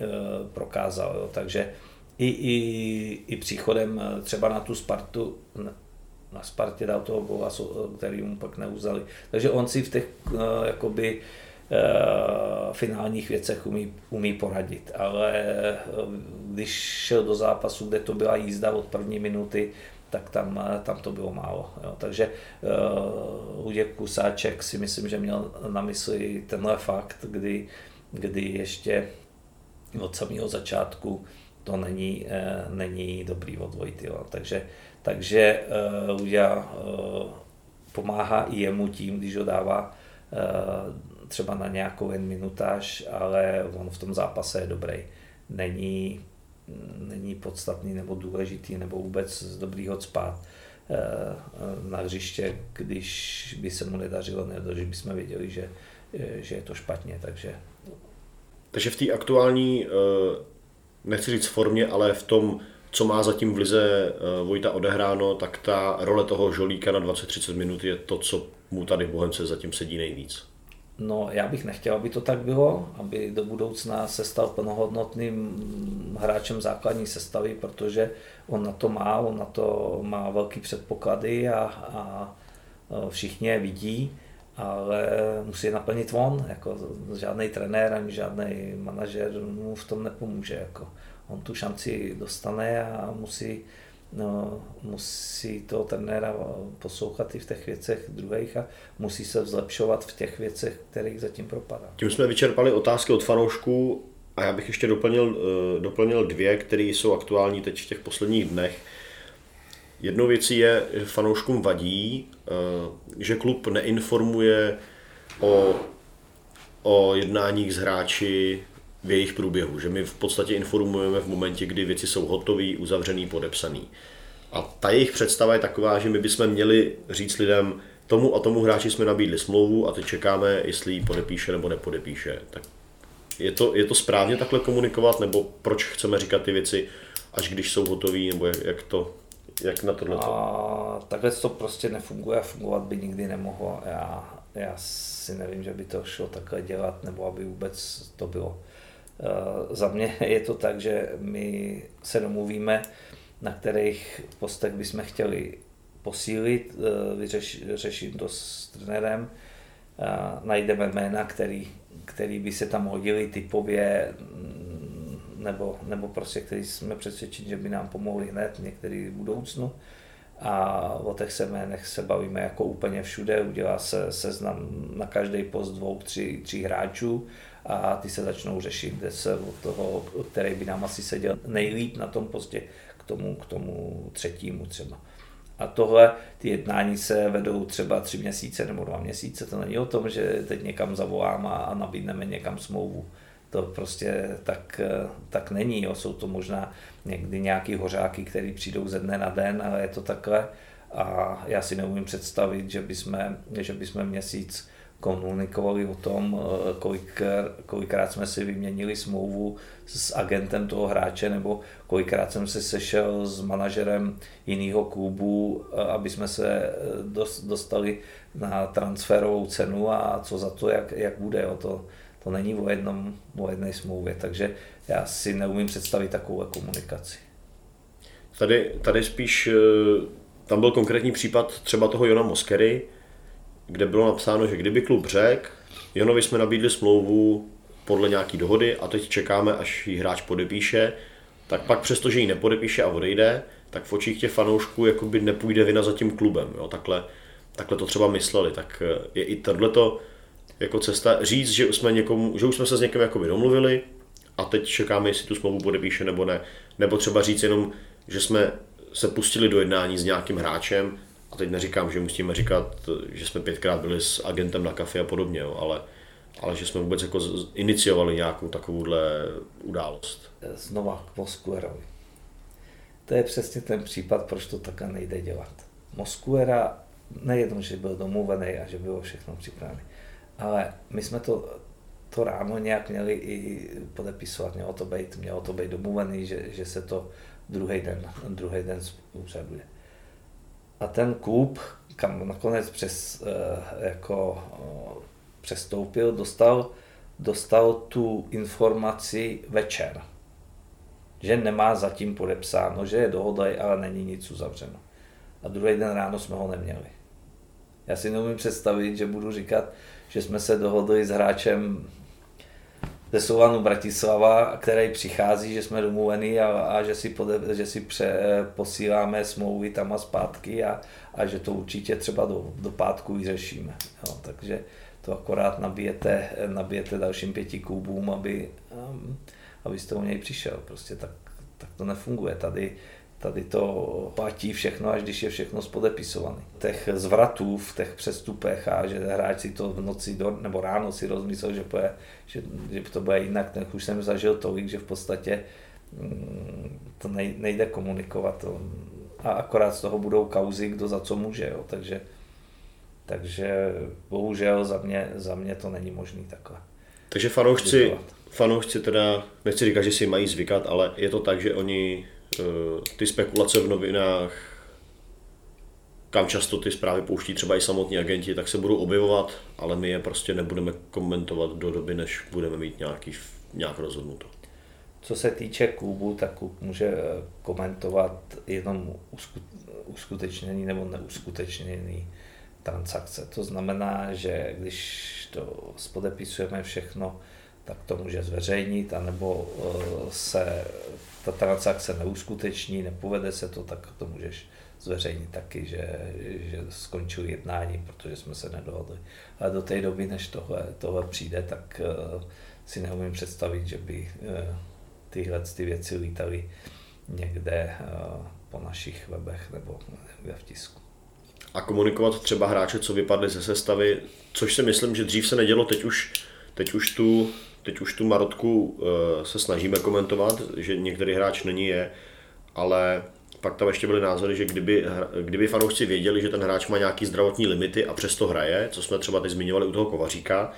prokázal. Jo. Takže i, i, i příchodem eh, třeba na tu Spartu, na Spartě dal toho góla, který mu pak neuzali. Takže on si v těch uh, jakoby, finálních věcech umí, umí poradit, ale když šel do zápasu, kde to byla jízda od první minuty, tak tam, tam to bylo málo. Jo. Takže uh, Luděk Kusáček si myslím, že měl na mysli tenhle fakt, kdy, kdy ještě od samého začátku to není, eh, není dobrý od Jo. Takže, takže uh, Luďa uh, pomáhá i jemu tím, když ho dává třeba na nějakou jen minutáž, ale on v tom zápase je dobrý. Není, není podstatný nebo důležitý nebo vůbec z dobrýho spát na hřiště, když by se mu nedařilo, nebo že bychom věděli, že, že je to špatně. Takže, takže v té aktuální nechci říct formě, ale v tom, co má zatím v lize eh, Vojta odehráno, tak ta role toho žolíka na 20-30 minut je to, co mu tady v Bohemce zatím sedí nejvíc. No, já bych nechtěl, aby to tak bylo, aby do budoucna se stal plnohodnotným hráčem základní sestavy, protože on na to má, on na to má velký předpoklady a, a všichni je vidí, ale musí je naplnit on, jako žádný trenér ani žádný manažer mu v tom nepomůže. Jako. On tu šanci dostane a musí, no, musí toho trenéra poslouchat i v těch věcech druhých a musí se zlepšovat v těch věcech, kterých zatím propadá. Tím jsme vyčerpali otázky od fanoušků a já bych ještě doplnil, eh, doplnil dvě, které jsou aktuální teď v těch posledních dnech. Jednou věcí je, že fanouškům vadí, eh, že klub neinformuje o, o jednáních s hráči v jejich průběhu, že my v podstatě informujeme v momentě, kdy věci jsou hotové, uzavřený, podepsaný. A ta jejich představa je taková, že my bychom měli říct lidem, tomu a tomu hráči jsme nabídli smlouvu a teď čekáme, jestli ji podepíše nebo nepodepíše. Tak je to, je to správně takhle komunikovat, nebo proč chceme říkat ty věci, až když jsou hotový, nebo jak to, jak na tohle? A takhle to prostě nefunguje a fungovat by nikdy nemohlo. Já, já si nevím, že by to šlo takhle dělat, nebo aby vůbec to bylo. Uh, za mě je to tak, že my se domluvíme, na kterých postech bychom chtěli posílit, uh, vyřeš, řeším to s trenérem, uh, najdeme jména, který, který by se tam hodili typově, nebo, nebo prostě, který jsme přesvědčeni, že by nám pomohli hned, některý v budoucnu. A o těch jménech se bavíme jako úplně všude, udělá se seznam na každý post dvou, tři, tři hráčů a ty se začnou řešit, kde se od toho, který by nám asi seděl nejlíp na tom postě, k tomu, k tomu třetímu třeba. A tohle, ty jednání se vedou třeba tři měsíce nebo dva měsíce. To není o tom, že teď někam zavolám a, a nabídneme někam smlouvu. To prostě tak, tak není. Jo. Jsou to možná někdy nějaký hořáky, který přijdou ze dne na den, ale je to takhle. A já si neumím představit, že bychom, že bychom měsíc komunikovali o tom, kolik, kolikrát jsme si vyměnili smlouvu s agentem toho hráče, nebo kolikrát jsem se sešel s manažerem jiného klubu, aby jsme se dostali na transferovou cenu a co za to, jak, jak bude. O to, to není o, jednom, o jedné smlouvě, takže já si neumím představit takovou komunikaci. Tady, tady spíš, tam byl konkrétní případ třeba toho Jona Moskery, kde bylo napsáno, že kdyby klub řekl, Jonovi jsme nabídli smlouvu podle nějaký dohody a teď čekáme, až ji hráč podepíše, tak pak přesto, že ji nepodepíše a odejde, tak v očích těch fanoušků jakoby nepůjde vina za tím klubem. Jo? Takhle, takhle to třeba mysleli. Tak eh, je i tohleto jako cesta říct, že, jsme někomu, že už jsme se s někým jakoby domluvili a teď čekáme, jestli tu smlouvu podepíše nebo ne. Nebo třeba říct jenom, že jsme se pustili do jednání s nějakým hráčem a teď neříkám, že musíme říkat, že jsme pětkrát byli s agentem na kafe a podobně, jo, ale, ale že jsme vůbec jako iniciovali nějakou takovouhle událost. Znova k Moskuerovi. To je přesně ten případ, proč to takhle nejde dělat. Moskuera nejedno, že byl domluvený a že bylo všechno připravené, ale my jsme to, to ráno nějak měli i podepisovat, mělo to být, mělo to být domluvený, že, že se to druhý den, druhý den úřaduje. A ten klub, kam nakonec přes, eh, jako, eh, přestoupil, dostal, dostal tu informaci večer, že nemá zatím podepsáno, že je dohoda, ale není nic uzavřeno. A druhý den ráno jsme ho neměli. Já si neumím představit, že budu říkat, že jsme se dohodli s hráčem ze Slovanu Bratislava, který přichází, že jsme domluvení a, a že si, pode, že si pře, posíláme smlouvy tam a zpátky a, a že to určitě třeba do, do pátku vyřešíme. Jo, takže to akorát nabijete, nabijete dalším pěti klubům, aby, um, abyste o něj přišel. Prostě tak, tak to nefunguje. Tady Tady to platí všechno, až když je všechno spodepisované. Těch zvratů v těch přestupech a že hráč si to v noci do, nebo ráno si rozmyslel, že, poje, že, že to bude jinak, ten už jsem zažil tolik, že v podstatě mm, to nejde komunikovat. A akorát z toho budou kauzy, kdo za co může. Jo. Takže, takže bohužel za mě, za mě to není možný takhle. Takže fanoušci, fanoušci teda, nechci říkat, že si mají zvykat, ale je to tak, že oni ty spekulace v novinách, kam často ty zprávy pouští třeba i samotní agenti, tak se budou objevovat, ale my je prostě nebudeme komentovat do doby, než budeme mít nějaký, nějak rozhodnuto. Co se týče klubu, tak klub může eh, komentovat jenom uskutečněný nebo neuskutečněný transakce. To znamená, že když to spodepisujeme všechno, tak to může zveřejnit, anebo eh, se ta transakce neuskuteční, nepovede se to, tak to můžeš zveřejnit taky, že, že skončil jednání, protože jsme se nedohodli. Ale do té doby, než tohle, tohle přijde, tak uh, si neumím představit, že by uh, tyhle ty věci lítaly někde eh, po našich webech nebo někde v tisku. A komunikovat třeba hráče, co vypadly ze sestavy, což si myslím, že dřív se nedělo, teď už, teď už tu teď už tu Marotku se snažíme komentovat, že některý hráč není je, ale pak tam ještě byly názory, že kdyby, kdyby fanoušci věděli, že ten hráč má nějaký zdravotní limity a přesto hraje, co jsme třeba teď zmiňovali u toho Kovaříka,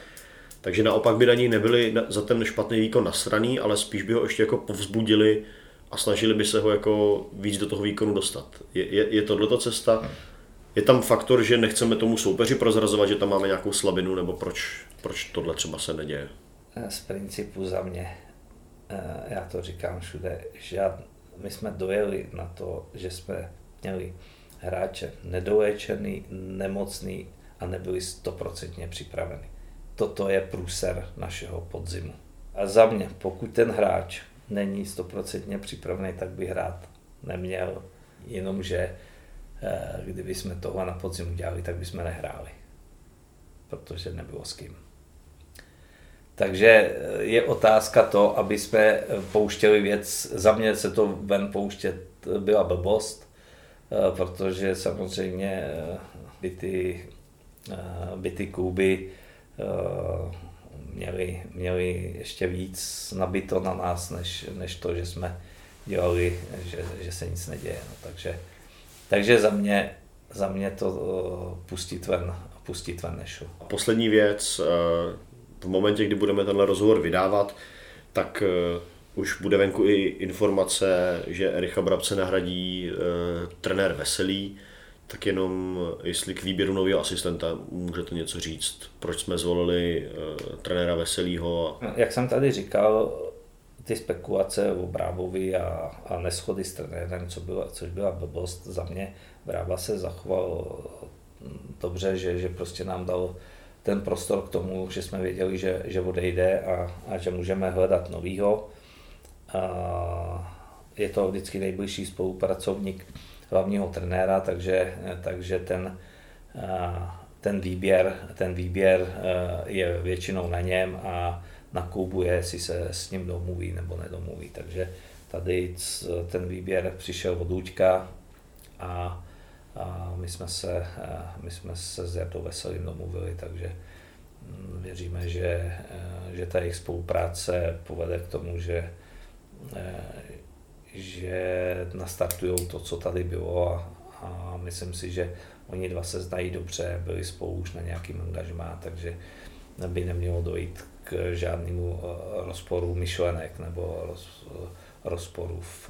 takže naopak by na něj nebyli za ten špatný výkon nasraný, ale spíš by ho ještě jako povzbudili a snažili by se ho jako víc do toho výkonu dostat. Je, je, je tohleto cesta? Je tam faktor, že nechceme tomu soupeři prozrazovat, že tam máme nějakou slabinu, nebo proč, proč tohle třeba se neděje? Z principu za mě, eh, já to říkám všude, žád, my jsme dojeli na to, že jsme měli hráče nedoléčený, nemocný a nebyli stoprocentně připraveni. Toto je průser našeho podzimu. A za mě, pokud ten hráč není stoprocentně připravený, tak by hrát neměl, jenomže eh, kdyby jsme tohle na podzim udělali, tak bychom nehráli, protože nebylo s kým. Takže eh, je otázka to, aby jsme pouštěli věc, za mě se to ven pouštět byla blbost, eh, protože samozřejmě eh, by ty, by ty kluby měli, měli ještě víc nabito na nás, než, než to, že jsme dělali, že, že se nic neděje. No, takže, takže za mě, za mě to pustit ven, pustit ven nešlo. Poslední věc, v momentě, kdy budeme tenhle rozhovor vydávat, tak uh, už bude venku i informace, že Ericha Brabce nahradí uh, trenér Veselý, tak jenom jestli k výběru nového asistenta můžete něco říct, proč jsme zvolili uh, trenéra Veselýho. No, jak jsem tady říkal, ty spekulace o Brábovi a, a neschody s trenérem, co byla, což byla blbost za mě, Brába se zachoval dobře, že, že prostě nám dal ten prostor k tomu, že jsme věděli, že, že odejde a, a že můžeme hledat novýho. A je to vždycky nejbližší spolupracovník hlavního trenéra, takže, takže ten, ten, výběr, ten výběr je většinou na něm a na klubu je, jestli se s ním domluví nebo nedomluví. Takže tady ten výběr přišel od Luďka a a my jsme se, my jsme se s Jardou Veselým domluvili, takže mm, věříme, že, že ta jejich spolupráce povede k tomu, že, že nastartují to, co tady bylo a, a myslím si, že oni dva se znají dobře, byli spolu už na nějakým angažmá, takže by nemělo dojít k žádnému eh, rozporu myšlenek nebo roz, rozporu v,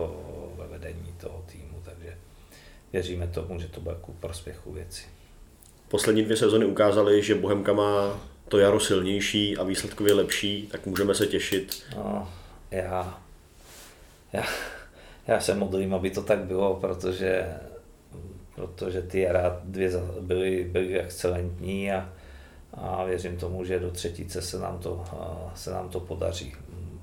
ve vedení toho týmu, věříme tomu, že to bude ku prospěchu věci. Poslední dvě sezony ukázaly, že Bohemka má to jaro silnější a výsledkově lepší, tak můžeme se těšit. No, já, já, já se modlím, aby to tak bylo, protože, protože ty jara dvě byly, byly excelentní a, a věřím tomu, že do třetíce se nám to, se nám to podaří.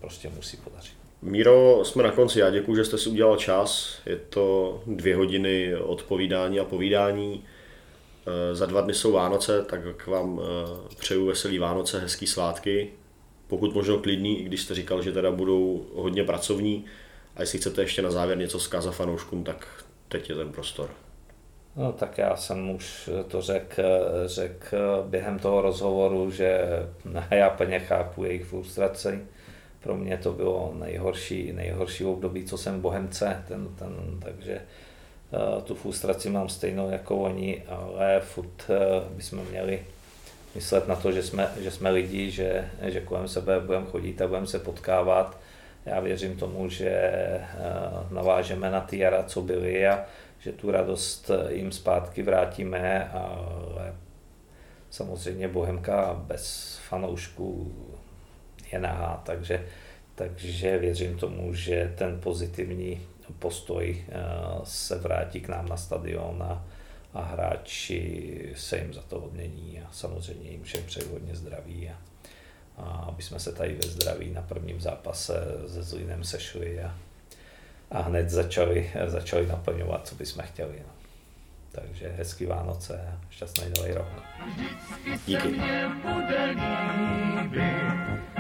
Prostě musí podařit. Míro, jsme na konci. Já děkuji, že jste si udělal čas. Je to dvě hodiny odpovídání a povídání. Eh, za dva dny jsou Vánoce, tak vám eh, přeju veselý Vánoce, hezký svátky. Pokud možno klidný, i když jste říkal, že teda budou hodně pracovní. A jestli chcete ještě na závěr něco zkázat fanouškům, tak teď je ten prostor. No tak já jsem už to řekl řek během toho rozhovoru, že já plně chápu jejich frustraci pro mě to bylo nejhorší, nejhorší období, co jsem Bohemce, ten, ten, takže uh, tu frustraci mám stejnou jako oni, ale furt uh, bychom měli myslet na to, že jsme, že jsme lidi, že, že kolem sebe budeme chodit a budeme se potkávat. Já věřím tomu, že uh, navážeme na ty jara, co byly a že tu radost jim zpátky vrátíme, ale samozřejmě Bohemka bez fanoušků je nahá, takže, takže věřím tomu, že ten pozitivní postoj eh, se vrátí k nám na stadion a, a hráči se jim za to odmění a samozřejmě jim všem přeju hodně zdraví a, a aby jsme se tady ve zdraví na prvním zápase se Zlínem sešli a, a hned začali, začali naplňovat, co bychom chtěli. No. Takže hezký Vánoce a šťastný nový rok. Díky.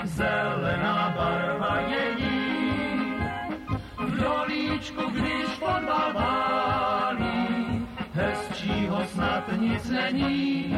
Zelená barva je v dolí sluníčku, když fotbal válí, hezčího snad nic není,